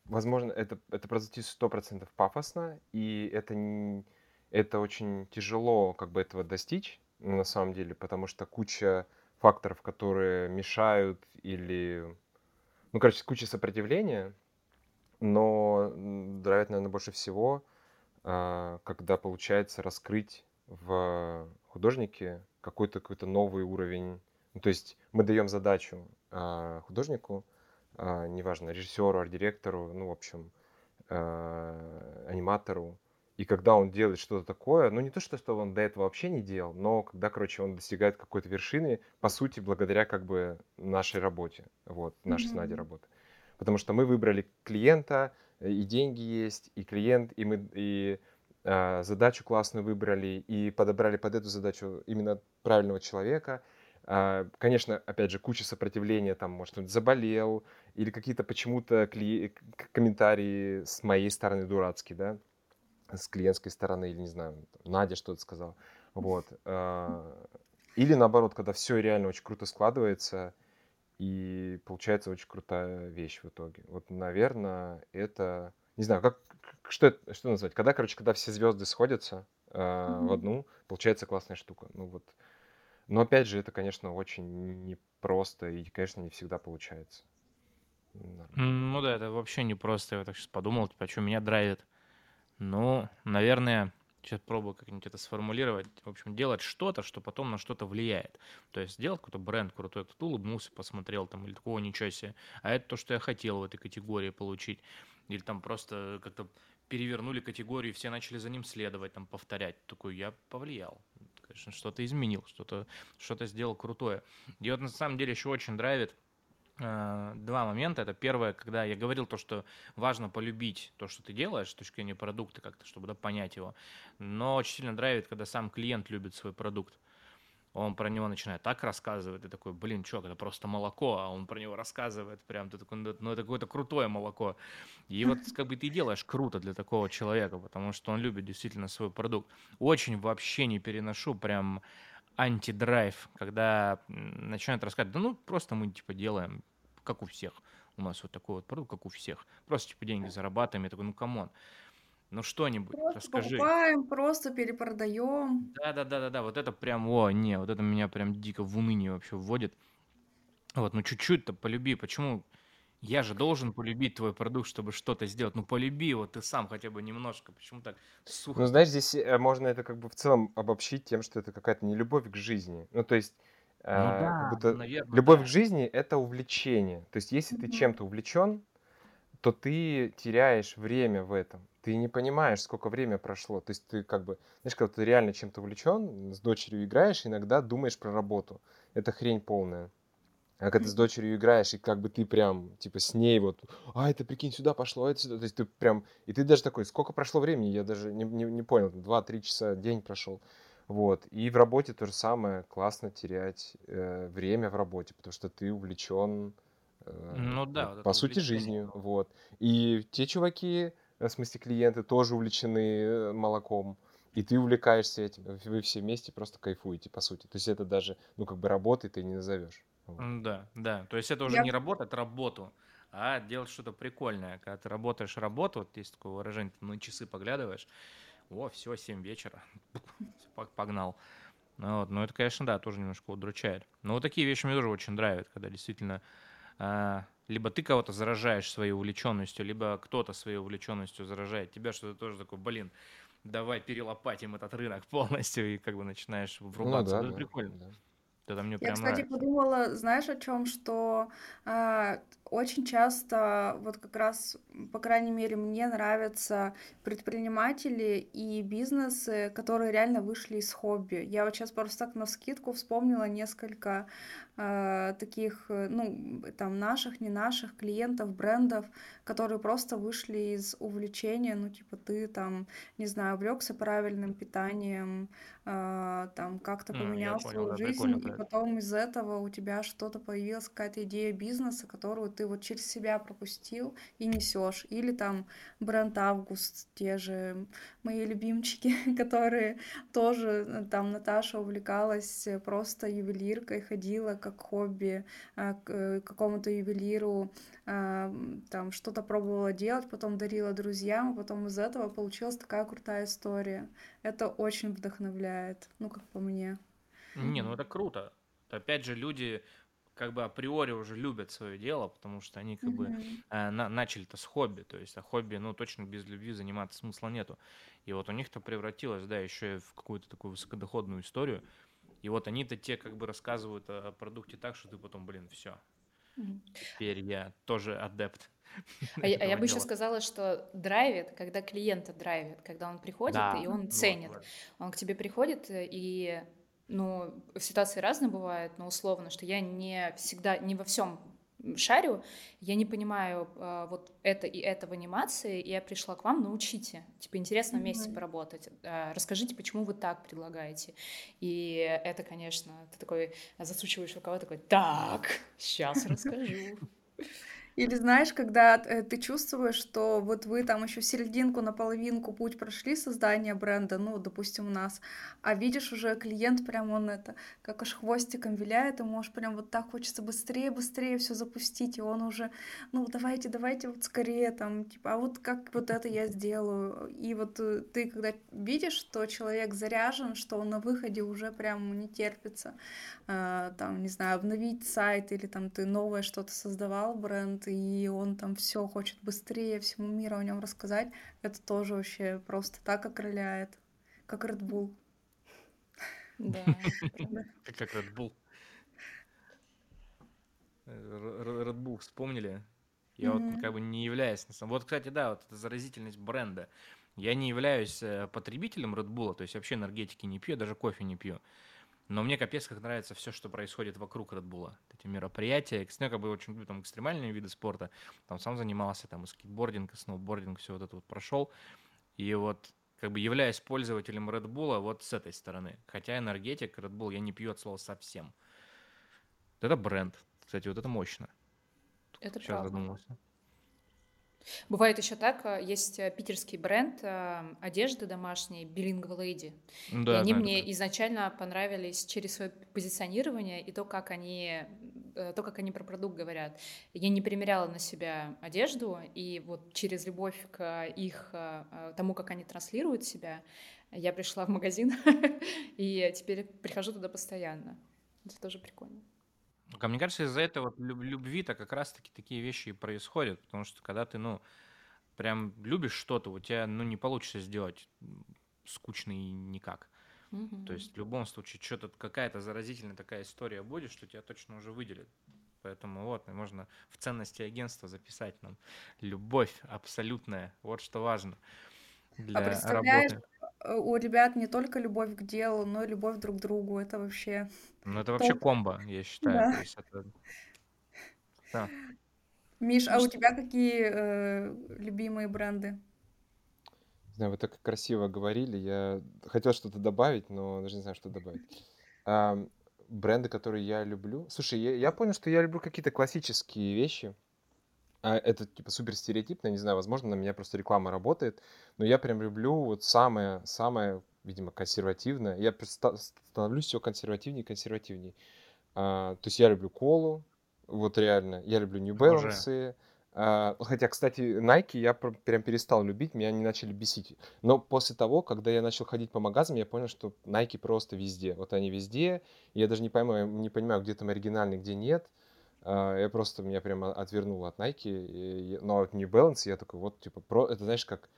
возможно, это, это прозвучит сто процентов пафосно, и это, не, это очень тяжело как бы этого достичь на самом деле, потому что куча факторов, которые мешают или... Ну, короче, куча сопротивления, но драйвит, наверное, больше всего, а, когда получается раскрыть в художнике какой-то какой-то новый уровень. Ну, то есть мы даем задачу а, художнику а, неважно, режиссеру, арт-директору, ну, в общем, а, аниматору. И когда он делает что-то такое, ну не то, что, что он до этого вообще не делал, но когда, короче, он достигает какой-то вершины, по сути, благодаря как бы нашей работе, вот, нашей mm-hmm. с Надей работы. Потому что мы выбрали клиента, и деньги есть, и клиент, и мы и э, задачу классную выбрали, и подобрали под эту задачу именно правильного человека. Э, конечно, опять же, куча сопротивления, там, может, он заболел, или какие-то почему-то кли- комментарии с моей стороны дурацкие, да, с клиентской стороны, или, не знаю, Надя что-то сказала. Вот. А, или наоборот, когда все реально очень круто складывается, и получается очень крутая вещь в итоге. Вот, наверное, это... Не знаю, как, что, это, что назвать? Когда, короче, когда все звезды сходятся э, mm-hmm. в одну, получается классная штука. Ну вот. Но опять же, это, конечно, очень непросто и, конечно, не всегда получается. Ну да, это вообще непросто. Я так сейчас подумал, типа, что меня драйвит. Ну, наверное, сейчас пробую как-нибудь это сформулировать. В общем, делать что-то, что потом на что-то влияет. То есть сделать какой-то бренд крутой, кто-то улыбнулся, посмотрел там, или такого ничего себе. А это то, что я хотел в этой категории получить. Или там просто как-то перевернули категорию, и все начали за ним следовать, там, повторять. Такой, я повлиял. Конечно, что-то изменил, что-то что сделал крутое. И вот на самом деле еще очень драйвит Э, два момента. Это первое, когда я говорил то, что важно полюбить то, что ты делаешь, с точки зрения продукта как-то, чтобы да, понять его. Но очень сильно драйвит, когда сам клиент любит свой продукт. Он про него начинает так рассказывать, и такой, блин, чувак, это просто молоко, а он про него рассказывает прям, ты такой, ну это какое-то крутое молоко. И вот как бы ты делаешь круто для такого человека, потому что он любит действительно свой продукт. Очень вообще не переношу прям антидрайв, когда начинают рассказывать, да ну просто мы типа делаем, как у всех. У нас вот такой вот продукт, как у всех. Просто типа деньги зарабатываем. Я такой, ну come on. Ну что-нибудь, просто расскажи. покупаем, просто перепродаем. Да, да, да, да, да. Вот это прям, о, не, вот это меня прям дико в уныние вообще вводит. Вот, ну чуть-чуть-то полюби. Почему я же должен полюбить твой продукт, чтобы что-то сделать. Ну, полюби его ты сам хотя бы немножко. Почему так сухо? Ну, знаешь, здесь э, можно это как бы в целом обобщить тем, что это какая-то не любовь к жизни. Ну, то есть, ну, э, да, как будто наверное, любовь да. к жизни — это увлечение. То есть, если ты чем-то увлечен, то ты теряешь время в этом. Ты не понимаешь, сколько времени прошло. То есть ты как бы, знаешь, когда ты реально чем-то увлечен, с дочерью играешь, иногда думаешь про работу. Это хрень полная. А когда ты с дочерью играешь, и как бы ты прям, типа, с ней вот, а, это, прикинь, сюда пошло, а это сюда. То есть ты прям, и ты даже такой, сколько прошло времени, я даже не, не, не понял, два-три часа, день прошел. Вот. И в работе то же самое, классно терять э, время в работе, потому что ты увлечен, ну да, по сути, жизнью. Вот. И те чуваки, э, в смысле клиенты, тоже увлечены э, молоком и ты увлекаешься этим, вы все вместе просто кайфуете, по сути. То есть это даже, ну, как бы работой ты не назовешь. Да, да. То есть это уже Я... не работа, это работу, а делать что-то прикольное. Когда ты работаешь работу, вот есть такое выражение, ты на часы поглядываешь, о, все, 7 вечера, погнал. Ну, вот, ну, это, конечно, да, тоже немножко удручает. Но вот такие вещи мне тоже очень нравятся, когда действительно а, либо ты кого-то заражаешь своей увлеченностью, либо кто-то своей увлеченностью заражает тебя, что ты тоже такой, блин, давай перелопатим этот рынок полностью, и как бы начинаешь врубаться. Ну, да, это да, прикольно. Да. Это мне Я, прям кстати, нравится. подумала, знаешь, о чем, что э, очень часто, вот как раз, по крайней мере, мне нравятся предприниматели и бизнесы, которые реально вышли из хобби. Я вот сейчас просто так на скидку вспомнила несколько э, таких, ну, там, наших, не наших клиентов, брендов, которые просто вышли из увлечения, ну, типа, ты там, не знаю, увлекся правильным питанием, э, там, как-то поменял понял, свою да, жизнь, и потом из этого у тебя что-то появилась какая-то идея бизнеса, которую ты вот через себя пропустил и несешь. Или там бренд Август, те же мои любимчики, которые тоже, э, там Наташа увлекалась просто ювелиркой, ходила как хобби э, к э, какому-то ювелиру, там что-то пробовала делать, потом дарила друзьям, а потом из этого получилась такая крутая история. Это очень вдохновляет, ну, как по мне. Не, ну это круто. Опять же, люди как бы априори уже любят свое дело, потому что они как бы э, на, начали-то с хобби, то есть а хобби, ну, точно без любви заниматься смысла нету. И вот у них-то превратилось, да, еще и в какую-то такую высокодоходную историю. И вот они-то те как бы рассказывают о продукте так, что ты потом, блин, все, Теперь я тоже адепт. А я, а я бы еще сказала, что драйвит, когда клиента драйвит, когда он приходит да, и он ценит. Вот, Он к тебе приходит э, и ну, ситуации разные бывают, но условно, что я не всегда, не во всем шарю, я не понимаю э, вот это и это в анимации, и я пришла к вам, научите. Типа, интересно вместе mm-hmm. поработать. Э, расскажите, почему вы так предлагаете. И это, конечно, ты такой засучиваешь рукава, такой, так, сейчас расскажу. Или знаешь, когда э, ты чувствуешь, что вот вы там еще серединку на половинку путь прошли создания бренда, ну, допустим, у нас, а видишь уже клиент прям он это, как аж хвостиком виляет, и можешь прям вот так хочется быстрее, быстрее все запустить, и он уже, ну, давайте, давайте вот скорее там, типа, а вот как вот это я сделаю. И вот э, ты, когда видишь, что человек заряжен, что он на выходе уже прям не терпится, э, там, не знаю, обновить сайт или там ты новое что-то создавал, бренд, и он там все хочет быстрее всему миру о нем рассказать, это тоже вообще просто так окрыляет, как Red Bull. Да. Как Red Bull. Red Bull вспомнили? Я вот как бы не являюсь... Вот, кстати, да, вот эта заразительность бренда. Я не являюсь э, потребителем Red Bull, то есть вообще энергетики не пью, даже кофе не пью. Но мне капец как нравится все, что происходит вокруг Red Bull. Эти мероприятия. Ну, я как бы очень люблю там экстремальные виды спорта. Там сам занимался, там и скейтбординг, и сноубординг, все вот это вот прошел. И вот как бы являясь пользователем Red Bull вот с этой стороны. Хотя энергетик Red Bull я не пью от слова совсем. Это бренд. Кстати, вот это мощно. Это Сейчас правда. задумался. Бывает еще так, э, есть э, питерский бренд э, одежды домашней Bilingual Lady. Да, и они мне это. изначально понравились через свое позиционирование и то, как они то, как они про продукт говорят. Я не примеряла на себя одежду, и вот через любовь к их, тому, как они транслируют себя, я пришла в магазин, и теперь прихожу туда постоянно. Это тоже прикольно. А мне кажется, из-за этого вот любви-то как раз-таки такие вещи и происходят, потому что когда ты, ну, прям любишь что-то, у тебя, ну, не получится сделать скучно и никак. То есть в любом случае что-то, какая-то заразительная такая история будет, что тебя точно уже выделит. Поэтому вот, можно в ценности агентства записать нам любовь абсолютная, вот что важно а для представляешь, работы. Э, у ребят не только любовь к делу, но и любовь друг к другу. Это вообще... Ну, это вообще топ. комбо, я считаю. Да. То есть это... да. Миш, а у тебя какие э, любимые бренды? Не знаю, вы так красиво говорили. Я хотел что-то добавить, но даже не знаю, что добавить. А, бренды, которые я люблю. Слушай, я, я понял, что я люблю какие-то классические вещи. А это типа супер стереотипно, не знаю, возможно, на меня просто реклама работает, но я прям люблю вот самое, самое, видимо, консервативное. Я становлюсь все консервативнее и консервативнее. А, то есть я люблю колу, вот реально. Я люблю New Balance. А, хотя, кстати, Nike я прям перестал любить, меня они начали бесить. Но после того, когда я начал ходить по магазам, я понял, что Nike просто везде. Вот они везде. Я даже не понимаю, не понимаю, где там оригинальный, где нет. А, я просто, меня прямо отвернул от Nike, но от New Balance я такой, вот, типа, про, это, знаешь, как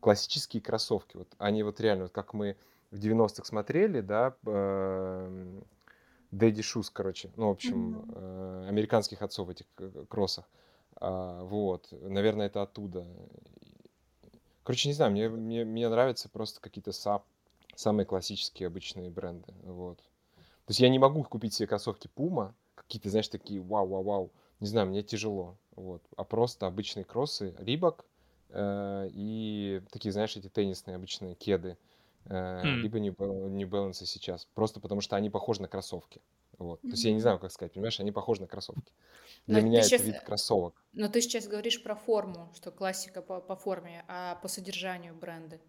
классические кроссовки, вот, они вот реально, вот как мы в 90-х смотрели, да, э, Daddy Shoes, короче, ну, в общем, mm-hmm. э, американских отцов этих кроссах, э, вот, наверное, это оттуда. Короче, не знаю, мне, мне, мне нравятся просто какие-то са, самые классические обычные бренды, вот. То есть я не могу купить себе кроссовки Puma, какие-то, знаешь, такие вау-вау-вау. Не знаю, мне тяжело. Вот. А просто обычные кроссы, рибок э, и такие, знаешь, эти теннисные обычные кеды. Э, mm. Либо New Balance сейчас. Просто потому что они похожи на кроссовки. Вот. Mm-hmm. То есть я не знаю, как сказать, понимаешь, они похожи на кроссовки. Для но меня это сейчас, вид кроссовок. Но ты сейчас говоришь про форму, что классика по, по форме, а по содержанию бренда.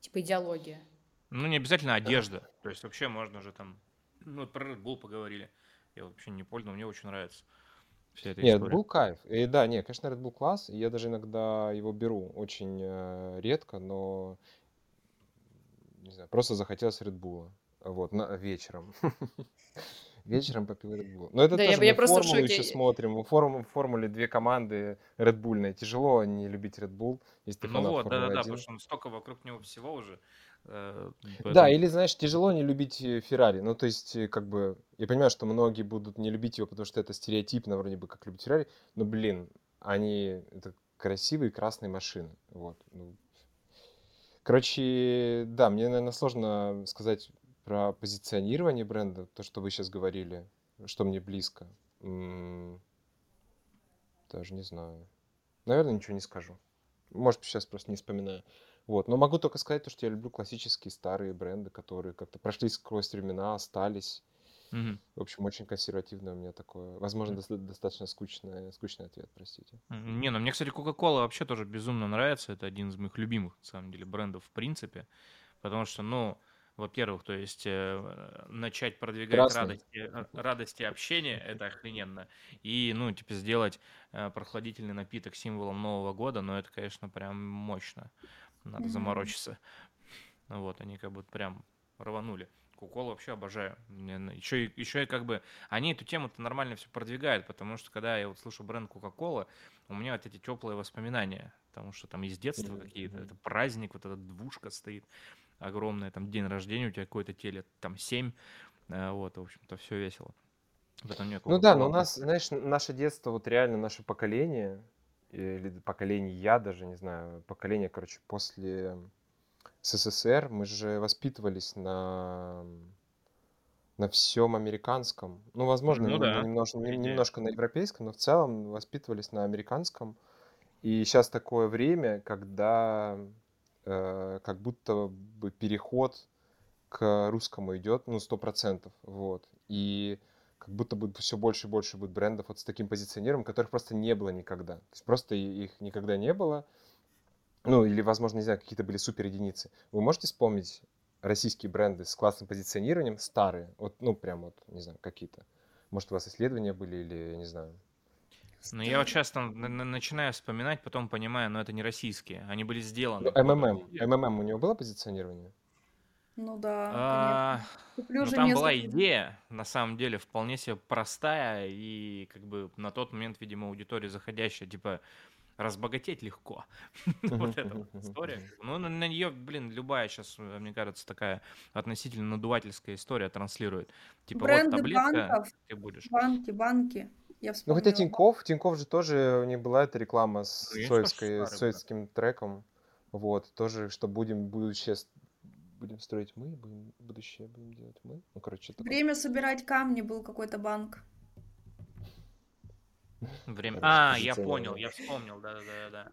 Типа идеология. Ну, не обязательно одежда. То есть вообще можно же там... Ну, про Red Bull поговорили. Я вообще не пользовал, мне очень нравится вся эта Нет, Red Bull кайф. И да, нет, конечно, Red Bull класс. Я даже иногда его беру очень э, редко, но не знаю, просто захотелось Red Bull. Вот, на, вечером. Вечером попил Red Bull. Но это да, тоже я, я просто формулу еще смотрим. В, форму, в формуле две команды Red Bull. Тяжело не любить Red Bull, если ты Ну вот, да-да-да, потому что столько вокруг него всего уже Э, да, или, знаешь, тяжело не любить э, Феррари. Ну, то есть, э, как бы, я понимаю, что многие будут не любить его, потому что это стереотипно, вроде бы, как любить Феррари, но, блин, они, это красивые красные машины, вот. Ну. Короче, да, мне, наверное, сложно сказать про позиционирование бренда, то, что вы сейчас говорили, что мне близко. Даже не знаю. Наверное, ничего не скажу. Может, сейчас просто не вспоминаю. Вот. Но могу только сказать, то, что я люблю классические старые бренды, которые как-то прошли сквозь времена, остались. Мгм. В общем, очень консервативное у меня такое. Возможно, доста- достаточно скучный, скучный ответ, простите. Не, ну мне, кстати, Coca-Cola вообще тоже безумно нравится. Это один из моих любимых, на самом деле, брендов в принципе. Потому что, ну, во-первых, то есть э, начать продвигать Красный. радости, э, радости общения, это охрененно. И, ну, типа, сделать э, прохладительный напиток символом Нового года, ну, это, конечно, прям мощно надо Мгм. заморочиться. Ну вот, они как бы прям рванули. Кукол вообще обожаю. Еще, и- еще и как бы они эту тему-то нормально все продвигают, потому что когда я вот слышу бренд Кока-Кола, у меня вот эти теплые воспоминания, потому что там из детства какие-то, это праздник, вот эта двушка стоит огромная, там день рождения у тебя какой-то теле, там 7, вот, в общем-то, все весело. Ну да, но у нас, знаешь, наше детство, вот реально наше поколение, или поколение я даже, не знаю, поколение, короче, после СССР, мы же воспитывались на на всем американском. Ну, возможно, Ну да, немножко, немножко на европейском, но в целом воспитывались на американском. И сейчас такое время, когда э, как будто бы переход к русскому идет, ну, сто процентов, вот. И как будто бы все больше и больше будет брендов вот с таким позиционированием, которых просто не было никогда. То есть просто их никогда не было. Ну, или, возможно, не знаю, какие-то были супер единицы. Вы можете вспомнить российские бренды с классным позиционированием, старые? Вот, ну, прям вот, не знаю, какие-то. Может, у вас исследования были или, не знаю. Ну, я вот часто начинаю вспоминать, потом понимаю, но это не российские. Они были сделаны. Ну, МММ. МММ у него было позиционирование? Ну да, А, Куплю ну, там была несколько- идея, на самом деле, вполне себе простая и как бы на тот момент, видимо, аудитория заходящая, типа, разбогатеть легко. Вот эта вот история. Ну, на нее, блин, любая сейчас, мне кажется, такая относительно надувательская история транслирует. Типа, вот Бренды таблетка, банков. ты будешь. Банки, банки. Я Ну, хотя. Тиньков, Тиньков же тоже, у них была эта реклама с Конечно, советской, с советским треком. Вот, тоже, что будем будущее, будем строить мы, будем, будущее будем делать мы. Ну, короче, такое. Время собирать камни был какой-то банк. Время. А, я понял, я вспомнил, да-да-да.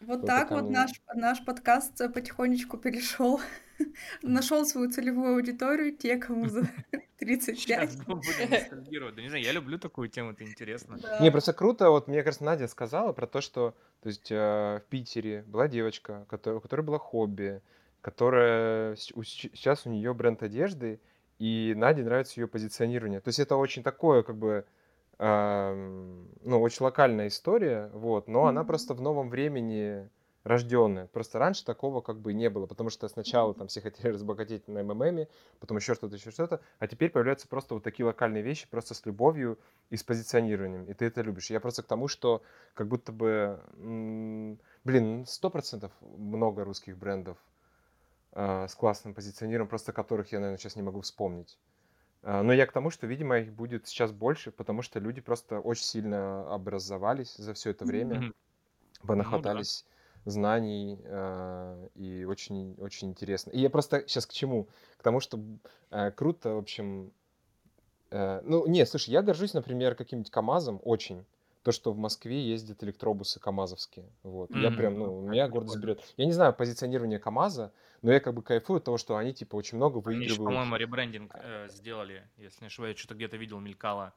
Вот Какой-то так вот наш, наш подкаст потихонечку перешел, нашел свою целевую аудиторию, те, кому за 35. Сейчас будем ностальгировать. Да не знаю, я люблю такую тему, это интересно. Да. Не, просто круто, вот мне кажется, Надя сказала про то, что, то есть, э, в Питере была девочка, которая, у которой было хобби, которая, сейчас у нее бренд одежды, и Наде нравится ее позиционирование. То есть это очень такое, как бы, ам, ну, очень локальная история, вот, но она просто в новом времени рожденная. Просто раньше такого как бы не было, потому что сначала там все хотели разбогатеть на МММе, потом еще что-то, еще что-то, а теперь появляются просто вот такие локальные вещи, просто с любовью и с позиционированием, и ты это любишь. Я просто к тому, что как будто бы, блин, сто процентов много русских брендов с классным позиционированием, просто которых я, наверное, сейчас не могу вспомнить. А, Но я к тому, что, видимо, их будет сейчас больше, потому что люди просто очень сильно образовались за все это время, Мгм. понахватались знаний, а, и очень, очень интересно. И я просто сейчас к чему? К тому, что круто, в общем... э, Ну, не, слушай, я горжусь, например, каким-нибудь КАМАЗом очень. То, что в Москве ездят электробусы КАМАЗовские. Вот. Я Мгм. прям, ну, меня гордость берет. Я не знаю позиционирование КАМАЗа, но я как бы кайфую от того, что они, типа, очень много Они еще, выигрывают. по-моему, ребрендинг э, сделали, если не ошибаюсь, что-то где-то видел, мелькало.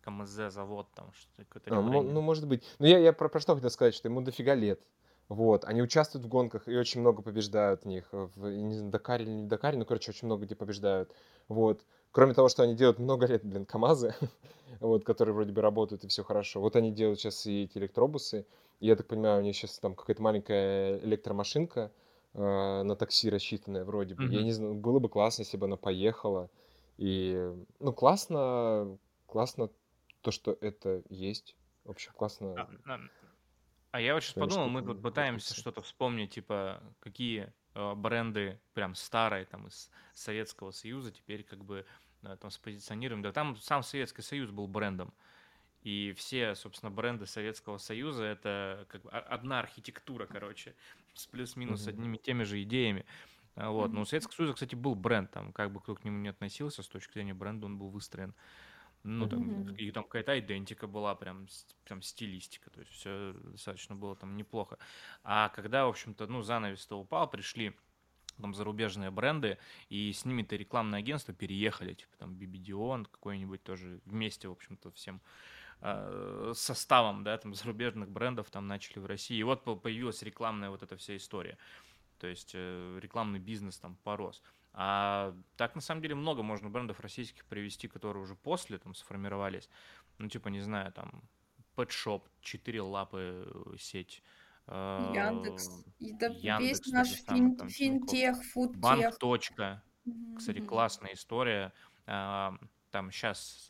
КМЗ завод, там что-то какой-то А, ребрендинг. ну, может быть. Но я, я про, про что хотел сказать, что ему дофига лет. Вот, они участвуют в гонках и очень много побеждают в них. В, я не знаю, Дакаре или не Дакаре, но, короче, очень много где побеждают. Вот. Кроме того, что они делают много лет, блин, КАМАЗы, вот, которые вроде бы работают и все хорошо. Вот они делают сейчас и эти электробусы. И я так понимаю, у них сейчас там какая-то маленькая электромашинка э, на такси рассчитанная вроде бы. Я Мгм. не знаю, было бы классно, если бы она поехала. И, ну, классно, классно то, что это есть. В общем, классно. А, а- а я вот сейчас они подумал, мы тут пытаемся что-то вспомнить, типа, какие э, бренды прям старые, там, из Советского Союза, теперь как бы э, там спозиционируем. Да там сам Советский Союз был брендом. И все, собственно, бренды Советского Союза это как бы одна архитектура, короче, с плюс-минус mm-hmm. одними теми же идеями. А, вот. Mm-hmm. Но у Советского Союза, кстати, был бренд, там, как бы кто к нему не относился, с точки зрения бренда он был выстроен. Ну, там, mm-hmm. и там какая-то идентика была, прям, прям стилистика, то есть все достаточно было там неплохо. А когда, в общем-то, ну, занавес-то упал, пришли там зарубежные бренды, и с ними-то рекламное агентство переехали, типа там BBDON какой-нибудь тоже вместе, в общем-то, всем э, составом, да, там зарубежных брендов там начали в России. И вот появилась рекламная вот эта вся история. То есть э, рекламный бизнес там порос. А так, на самом деле, много можно брендов российских привести, которые уже после там сформировались. Ну, типа, не знаю, там, Pet Shop, четыре лапы э, сеть, э, Яндекс. Да Яндекс, весь наш фин, там, финтех, фудтех. Банк. Точка. Кстати, классная история. А, там сейчас...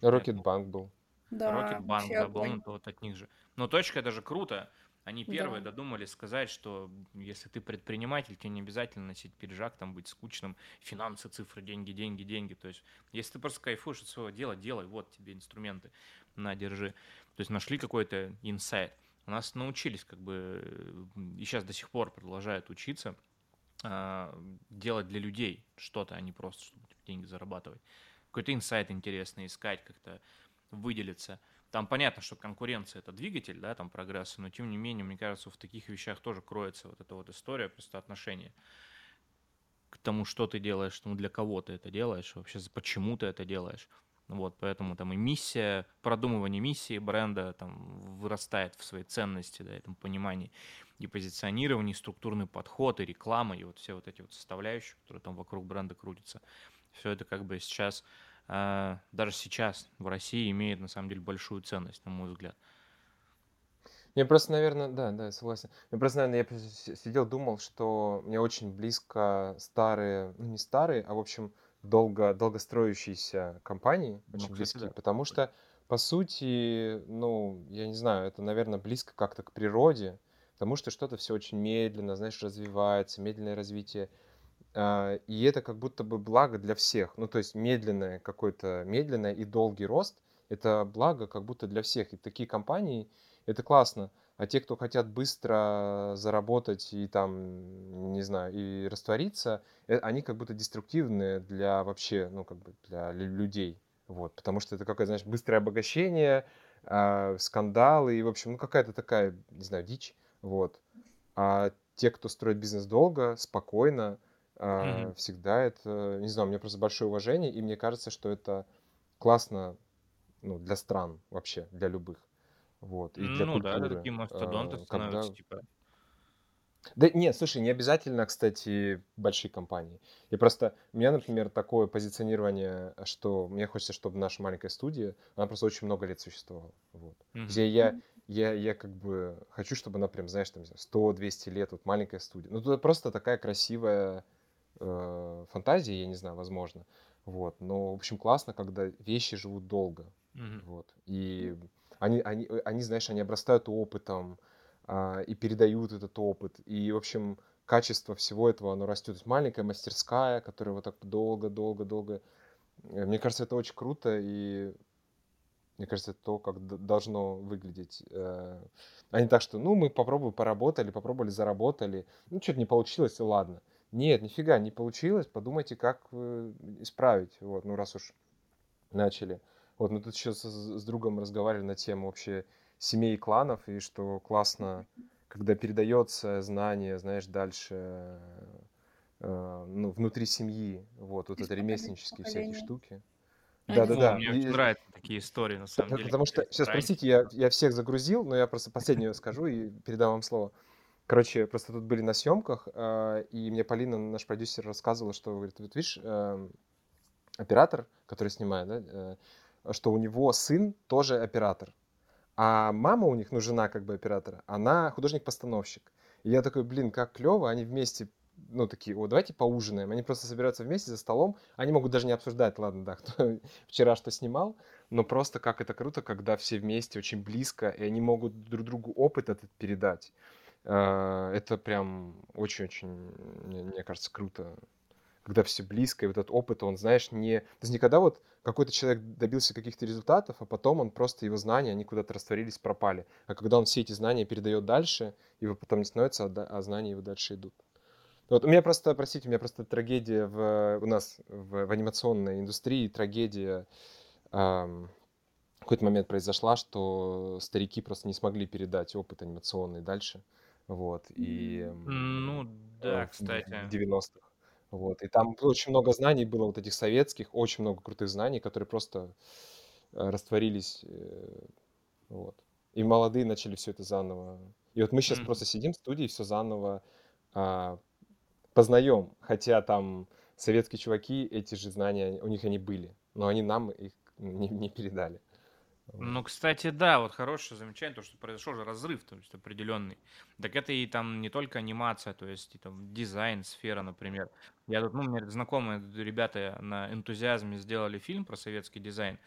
Рокетбанк был. Да, Рокетбанк, да, был, ну, вот от них же. Но точка, это же круто. Они первые да. додумались сказать, что если ты предприниматель, тебе не обязательно носить пиджак, там быть скучным, финансы, цифры, деньги, деньги, деньги. То есть, если ты просто кайфуешь от своего дела, делай, вот тебе инструменты, на, держи. То есть нашли какой-то инсайт. Нас научились как бы, и сейчас до сих пор продолжают учиться э, делать для людей что-то, а не просто, чтобы деньги зарабатывать. Какой-то инсайт интересный искать, как-то выделиться. Там понятно, что конкуренция это двигатель, да, там прогресса, но тем не менее, мне кажется, в таких вещах тоже кроется вот эта вот история, просто отношение к тому, что ты делаешь, ну, для кого ты это делаешь, вообще почему ты это делаешь. Вот, поэтому там и миссия, продумывание миссии бренда там вырастает в своей ценности, да, этом понимании, и позиционирование, и структурный подход, и реклама, и вот все вот эти вот составляющие, которые там вокруг бренда крутятся. Все это как бы сейчас а, даже сейчас в России имеет на самом деле большую ценность, на мой взгляд. Мне просто, наверное, да, да, согласен. Мне просто, наверное, я сидел, думал, что мне очень близко старые, ну не старые, а в общем долго, долгостроящиеся компании, ну, очень кстати, близкие, да. потому что, по сути, ну, я не знаю, это, наверное, близко как-то к природе, потому что что-то все очень медленно, знаешь, развивается, медленное развитие а, и это как будто бы благо для всех. Ну, то есть медленное какой-то, медленное и долгий рост – это благо как будто для всех. И такие компании – это классно. А те, кто хотят быстро заработать и там, не знаю, и раствориться, э, они как будто деструктивные для вообще, ну, как бы для людей. Вот, потому что это какое-то, знаешь, быстрое обогащение, э, скандалы и, в общем, ну, какая-то такая, не знаю, дичь. Вот. А те, кто строит бизнес долго, спокойно, Mm-hmm. Всегда это, не знаю, у меня просто большое уважение, и мне кажется, что это классно ну, для стран вообще, для любых. Вот, и для ну культуры. да, такие мастодонты а, становятся, когда... типа... Да нет, слушай, не обязательно, кстати, большие компании. И просто у меня, например, такое позиционирование, что мне хочется, чтобы наша маленькая студия, она просто очень много лет существовала. Вот. Mm-hmm. Где я, я, я как бы хочу, чтобы она прям, знаешь, там 100-200 лет, вот маленькая студия. Ну, тут просто такая красивая э, фантазии, я не знаю, возможно. Вот. Но, в общем, классно, когда вещи живут долго. Mm-hmm. Вот. И они, они, они, знаешь, они обрастают опытом э, и передают этот опыт. И, в общем, качество всего этого, оно растет. Маленькая мастерская, которая вот так долго-долго-долго... Э, мне кажется, это очень круто, и мне кажется, это то, как должно выглядеть. Э, а не так, что, ну, мы попробовали, поработали, попробовали, заработали. Ну, что-то не получилось, ладно. Нет, нифига не получилось. Подумайте, как э, исправить. Вот, ну раз уж начали. Вот, мы тут еще с, с другом разговаривали на тему вообще семей и кланов, и что классно, когда передается знание, знаешь, дальше, э, ну, внутри семьи, вот, вот это ремесленнические всякие штуки. Да, да, да. Мне очень нравятся такие истории, на самом деле. Потому что, сейчас, простите, я, я всех загрузил, но я просто последнюю скажу и передам вам слово. Короче, просто тут были на съемках, э, и мне Полина, наш продюсер, рассказывала, что, говорит, вот видишь, э, оператор, который снимает, да, э, что у него сын тоже оператор. А мама у них, ну, жена как бы оператора, она художник-постановщик. И я такой, блин, как клево, они вместе ну, такие, о, давайте поужинаем. Они просто собираются вместе за столом. Они могут даже не обсуждать, ладно, да, кто вчера что снимал, но просто как это круто, когда все вместе очень близко, и они могут друг другу опыт этот передать. Э, это прям очень-очень, мне кажется, круто, когда все близко, и вот этот опыт, он, знаешь, не... То есть никогда вот какой-то человек добился каких-то результатов, а потом он просто, его знания, они куда-то растворились, пропали. А когда он все эти знания передает дальше, его потом не становится, а, а знания его дальше идут. Вот у меня просто, простите, у меня просто трагедия в, у нас в, в анимационной индустрии, трагедия эм, в какой-то момент произошла, что старики просто не смогли передать опыт анимационный дальше. Вот, и... Ну, да, кстати. В 90-х. Вот, и там очень много знаний было, вот этих советских, очень много крутых знаний, которые просто э, растворились, э, вот. И молодые начали все это заново. И вот мы сейчас mm-hmm. просто сидим в студии, все заново а, познаем, хотя там советские чуваки, эти же знания, у них они были, но они нам их не, не передали. Ну, кстати, да, вот хорошее замечание, то, что произошел же разрыв, то есть определенный. Так это и там не только анимация, то есть и там дизайн, сфера, например. Я тут, ну, у меня знакомые ребята на энтузиазме сделали фильм про советский дизайн.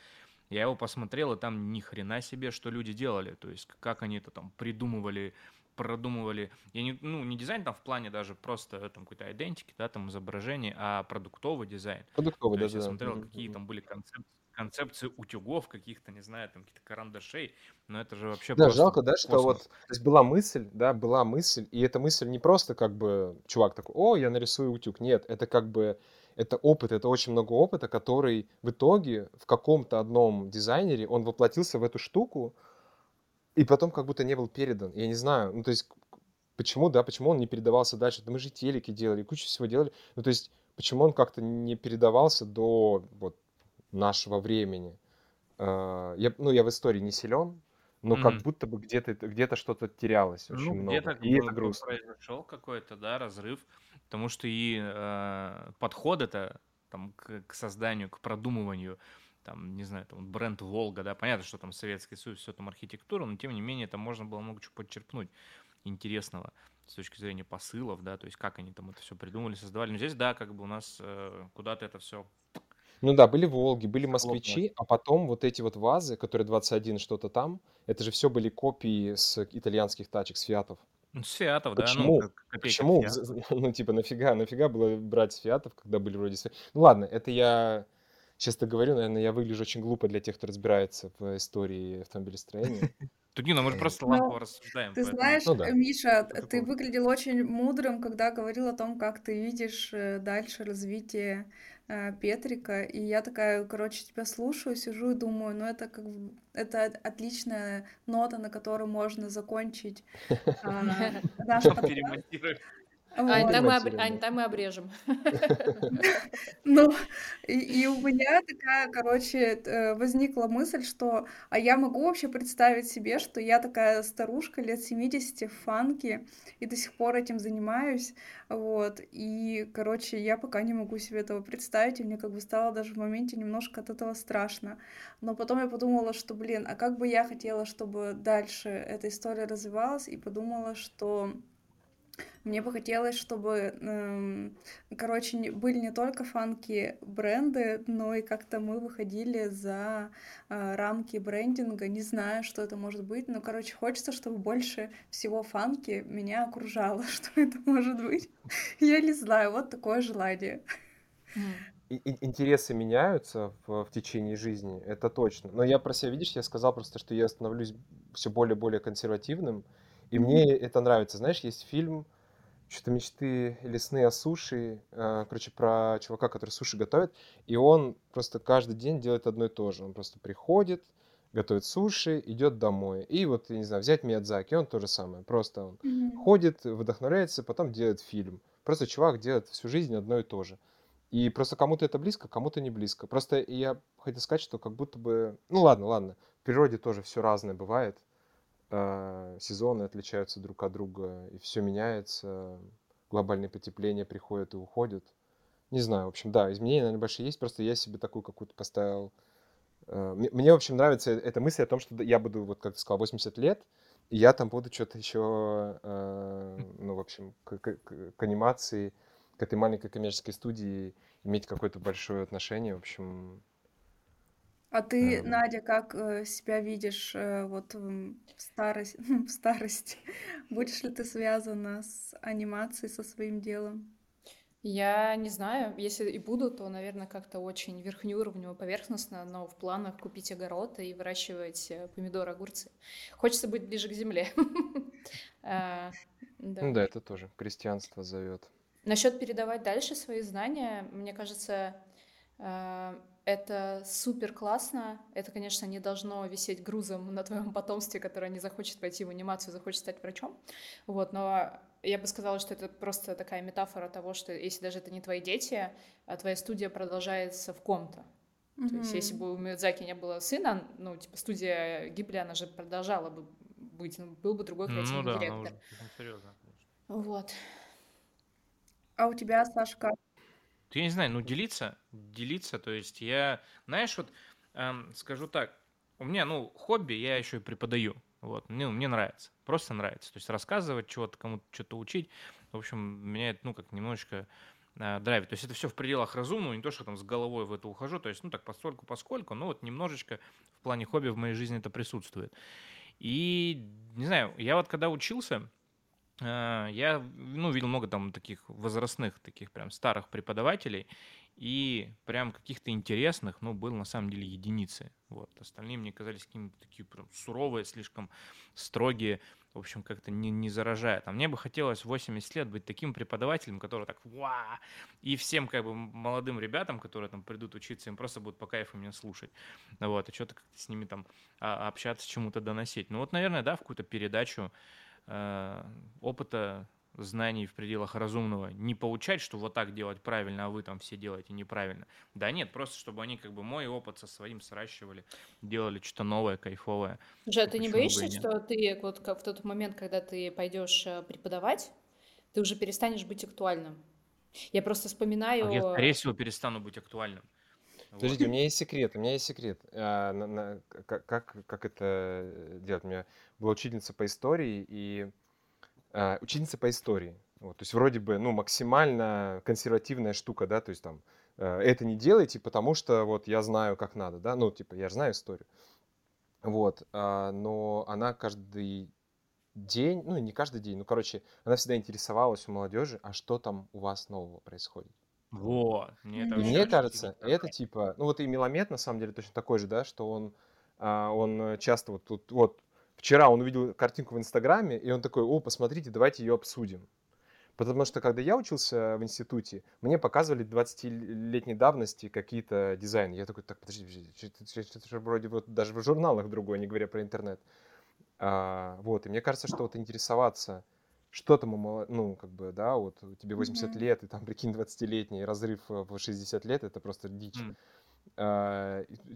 Я его посмотрел, и там ни хрена себе, что люди делали. То есть как они это там придумывали продумывали, я не, ну, не дизайн там в плане даже просто там какой-то айдентики, да, там изображение, а продуктовый дизайн. Продуктовый, да, да, я да. смотрел, какие там были концепции, концепции утюгов каких-то, не знаю, там каких-то карандашей, но это же вообще Да, жалко, да, что вот, то есть была мысль, да, была мысль, и эта мысль не просто как бы чувак такой, о, я нарисую утюг, нет, это как бы, это опыт, это очень много опыта, который в итоге в каком-то одном дизайнере, он воплотился в эту штуку, и потом как будто не был передан. Я не знаю, ну то есть почему, да, почему он не передавался дальше? Да мы же телеки делали, кучу всего делали. Ну то есть почему он как-то не передавался до вот нашего времени? А, я, ну я в истории не силен, но как будто бы где-то где-то что-то терялось очень Ну, много. где-то И это грустно. произошел какой-то, да, разрыв, потому что и э, подход это там к, к созданию, к продумыванию там, не знаю, там бренд Волга, да, понятно, что там Советский Союз, все там архитектура, но тем не менее там можно было много чего подчерпнуть интересного с точки зрения посылов, да, то есть как они там это все придумали, создавали. Но здесь, да, как бы у нас э, куда-то это все Ну да, были Волги, были москвичи, а потом вот эти вот вазы, которые 21 что-то там, это же все были копии с итальянских тачек, с фиатов. Ну, с фиатов, да, ну, Почему? как копейка Почему? фиат. Ну, типа, нафига, нафига было брать с фиатов, когда были вроде... Ну ладно, это я честно говорю, наверное, я выгляжу очень глупо для тех, кто разбирается в истории автомобилестроения. Тут не, ну мы же Э, просто Ну, лампово рассуждаем, Ты знаешь, Ну. Миша, ты выглядел очень мудрым, когда говорил о том, как ты видишь э, дальше развитие Петрика. И я такая, короче, тебя слушаю, сижу и думаю, ну это как бы- это отличная нота, на которой можно закончить а, наш подкаст. Ань, там мы, об- Ань, там мы обрежем. Ну, и, и у меня такая, короче, э, возникла мысль, что, а я могу вообще представить себе, что я такая старушка лет 70 в фанке и до сих пор этим занимаюсь, вот, и, короче, я пока не могу себе этого представить, и мне как бы стало даже в моменте немножко от этого страшно, но потом я подумала, что, блин, а как бы я хотела, чтобы дальше эта история развивалась, и подумала, что мне бы хотелось, чтобы, эм, короче, не- были не только фанки бренды, но и как-то мы выходили за э, рамки брендинга. Не знаю, что это может быть, но, короче, хочется, чтобы больше всего фанки меня окружало. Что это может быть? Я не знаю, вот такое желание. И- и- Интересы меняются в, в течение жизни, это точно. Но я про себя, видишь, я сказал просто, что я становлюсь все более и более консервативным, и мне это нравится. Знаешь, есть фильм что-то мечты лесные о суши, э, короче, про чувака, который суши готовит, и он просто каждый день делает одно и то же. Он просто приходит, готовит суши, идет домой. И вот, я не знаю, взять Миядзаки, он то же самое. Просто он Мгм. ходит, вдохновляется, потом делает фильм. Просто чувак делает всю жизнь одно и то же. И просто кому-то это близко, кому-то не близко. Просто я хотел сказать, что как будто бы... Ну ладно, ладно. В природе тоже все разное бывает. Э, Сезоны отличаются друг от друга, и все меняется. Глобальное потепление приходит и уходит. Не знаю, в общем, да, изменения, наверное, большие есть. Просто я себе такую какую-то поставил... э, Мне, в общем, нравится э- эта мысль о том, что я буду, вот как ты сказал, 80 лет, и я там буду что-то еще, э, ну, в общем, к- к- к анимации, к этой маленькой коммерческой студии иметь какое-то большое отношение. В общем, А ты, Эм, Надя, как э, себя видишь э, вот в старость, в старости? Будешь ли ты связана с анимацией, со своим делом? Я не знаю, если и буду, то, наверное, как-то очень верхнеуровнево, поверхностно, но в планах купить огород и выращивать э, помидоры, огурцы. Хочется быть ближе к земле. А, Ну Да. да, это тоже крестьянство зовет. Насчет передавать дальше свои знания, мне кажется, э, это супер классно. Это, конечно, не должно висеть грузом на твоем потомстве, которое не захочет пойти в анимацию, захочет стать врачом. Вот, но я бы сказала, что это просто такая метафора того, что если даже это не твои дети, а твоя студия продолжается в ком-то. То есть, если бы у Миядзаки не было сына, ну, типа, студия Гибли, она же продолжала бы быть, ну, был бы другой Ну креативный да, она директор. уже слишком серьезно, конечно. Вот. А у тебя, Сашка? Я не знаю, ну делиться, делиться, то есть я, знаешь, вот эм, скажу так, у меня, ну, хобби, я еще и преподаю, вот, мне, мне нравится, просто нравится, то есть рассказывать чего-то, кому-то что-то учить, в общем, меня это, ну, как немножечко э, драйвит, то есть это все в пределах разумного, не то, что там с головой в это ухожу, то есть, ну, так, постольку, поскольку, но вот немножечко в плане хобби в моей жизни это присутствует. И, не знаю, я вот когда учился, Я, ну, видел много там таких возрастных, таких прям старых преподавателей, и прям каких-то интересных, ну, было на самом деле единицы. Вот. Остальные мне казались какими-то такие прям суровые, слишком строгие, в общем, как-то не, не заражает. А мне бы хотелось в 80 лет быть таким преподавателем, который так ва и всем как бы молодым ребятам, которые там придут учиться, им просто будет по кайфу меня слушать. Вот, и что-то как-то с ними там а, общаться, чему-то доносить. Ну вот, наверное, да, в какую-то передачу э, опыта, знаний в пределах разумного, не получать, что вот так делать правильно, а вы там все делаете неправильно. Да нет, просто чтобы они как бы мой опыт со своим сращивали, делали что-то новое, кайфовое. Слушай, а И ты не боишься, что ты вот как в тот момент, когда ты пойдешь э, преподавать, ты уже перестанешь быть актуальным? Я просто А Я, вспоминаю... скорее всего, перестану быть актуальным. Вот. Подождите, у меня есть секрет, у меня есть секрет. А, на- на- как, как, это делать? У меня была учительница по истории, и а, учительница по истории. Вот, то есть вроде бы, ну, максимально консервативная штука, да, то есть там, э, это не делайте, потому что вот я знаю, как надо, да, ну, типа, я же знаю историю. Вот, а, но она каждый день, ну, не каждый день, ну, короче, она всегда интересовалась у молодежи, а что там у вас нового происходит. Вот. Мне это. И мне кажется, сильно это типа, ну вот и Меламед на самом деле точно такой же, да, что он, а, он э, часто вот тут, вот вчера он увидел картинку в Инстаграме, и он такой, о, посмотрите, давайте ее обсудим. Потому что когда я учился в институте, мне показывали 20-летней давности какие-то дизайны. Я такой, так, подожди, подожди, это же вроде вот даже в журналах другой, не говоря про интернет. А, вот, и мне кажется, что вот интересоваться, что там, ну, как бы, да, вот тебе 80 Мгм. лет, и там, прикинь, 20-летний разрыв э, в 60 лет, это просто дичь. М.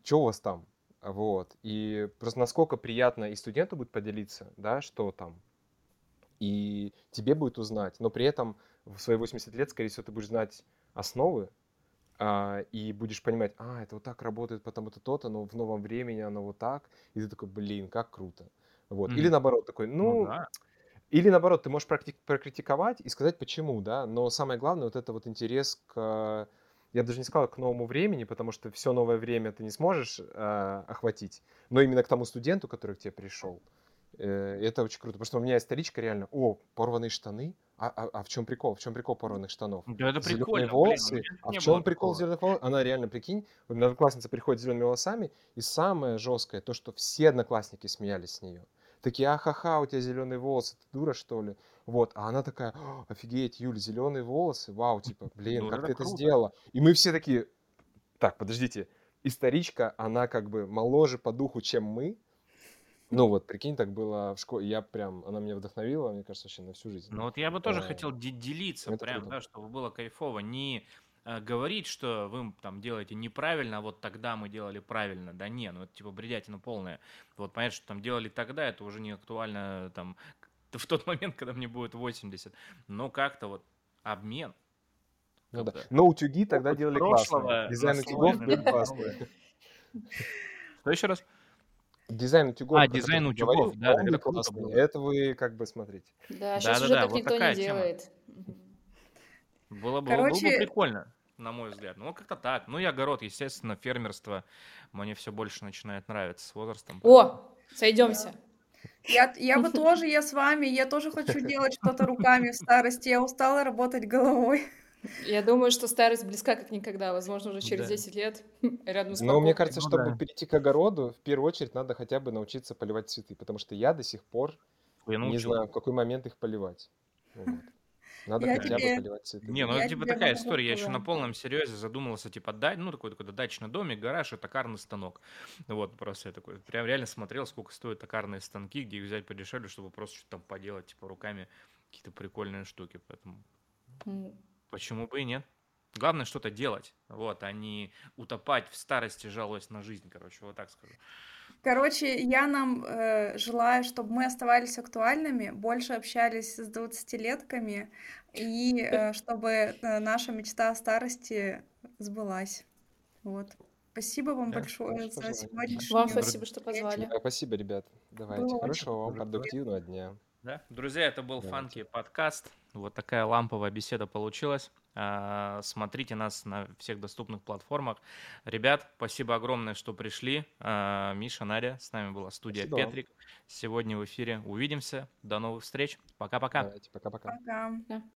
что у вас там? Вот, и просто насколько приятно и студенту будет поделиться, да, что там, и тебе будет узнать, но при этом в свои 80 лет, скорее всего, ты будешь знать основы, а, и будешь понимать, а, это вот так работает, потому-то то-то, но в новом времени оно вот так, и ты такой, блин, как круто. Вот. Или Мгм. наоборот, такой, Ну ну, да. Или наоборот, ты можешь прокритиковать и сказать, почему, да, но самое главное, вот это вот интерес к, я бы даже не сказал, к новому времени, потому что все новое время ты не сможешь а, охватить, но именно к тому студенту, который к тебе пришел. Э, Это очень круто, потому что у меня есть вторичка реально, о, порванные штаны, а, а, а в чем прикол? В чем прикол порванных штанов? Да это Зеленые прикольно, блин, волосы, меня а в чем прикол такого. зеленых волос? Она реально, прикинь, одноклассница приходит с зелеными волосами, и самое жесткое, то, что все одноклассники смеялись с нее. Такие, ахаха, у тебя зеленые волосы, ты дура, что ли? Вот, а она такая, «О, офигеть, Юля, зеленые волосы, вау, типа, блин, Ну, как ты это сделала? И мы все такие, так, подождите, историчка, она как бы моложе по духу, чем мы. Ну вот, прикинь, так было в школе. Я прям, она меня вдохновила, мне кажется, вообще на всю жизнь. Ну вот я бы тоже А, хотел де- делиться прям, круто. да, чтобы было кайфово. Не э, говорить, что вы там делаете неправильно, а вот тогда мы делали правильно. Да не, ну это типа бредятина полная. Вот понятно, что там делали тогда, это уже не актуально там в тот момент, когда мне будет 80. Но как-то вот обмен. Ну да. Но утюги тогда опыт делали классно. Дизайн утюгов был классный. Что еще раз? Дизайн утюгов, А, дизайн утюгов, говорил, да, это классный. вы как бы смотрите. Да, сейчас уже Да-да-да, так вот никто не тема. делает. Было бы, было бы Короче, прикольно. На мой взгляд. Ну, как-то так. Ну, и огород, естественно, фермерство мне все больше начинает нравиться с возрастом. О, сойдемся. Я, я бы тоже, я с вами, я тоже хочу делать что-то руками в старости. Я устала работать головой. Я думаю, что старость близка как никогда. Возможно, уже через да. 10 лет рядом с Но мне кажется, ну, чтобы да. перейти к огороду, в первую очередь надо хотя бы научиться поливать цветы, потому что я до сих пор я не знаю, в какой момент их поливать. Вот. Надо я хотя тебе... бы поливать цветы. Не, ну я типа такая история. Я еще на полном серьезе задумывался, типа, дать, ну, такой, такой дачный домик, гараж и токарный станок. Вот, просто я такой, прям реально смотрел, сколько стоят токарные станки, где их взять подешевле, чтобы просто что-то там поделать, типа, руками какие-то прикольные штуки. Поэтому mm. почему бы и нет? Главное что-то делать, вот, а не утопать в старости, жалуясь на жизнь, короче, вот так скажу. Короче, я нам э, желаю, чтобы мы оставались актуальными, больше общались с 20-летками, и э, чтобы э, наша мечта о старости сбылась. Вот. Спасибо вам да, большое за сегодняшнюю... Вам спасибо, что позвали. Да, спасибо, ребят. Давайте. Было Хорошего вам продуктивного дня. Да? Друзья, это был Фанки подкаст. Вот такая ламповая беседа получилась. А, смотрите нас на всех доступных платформах. Ребят, спасибо огромное, что пришли. А, Миша, Надя, с нами была студия спасибо. Петрик. Сегодня в эфире. Увидимся. До новых встреч. Пока-пока. Давайте, пока-пока. Пока. -пока. пока.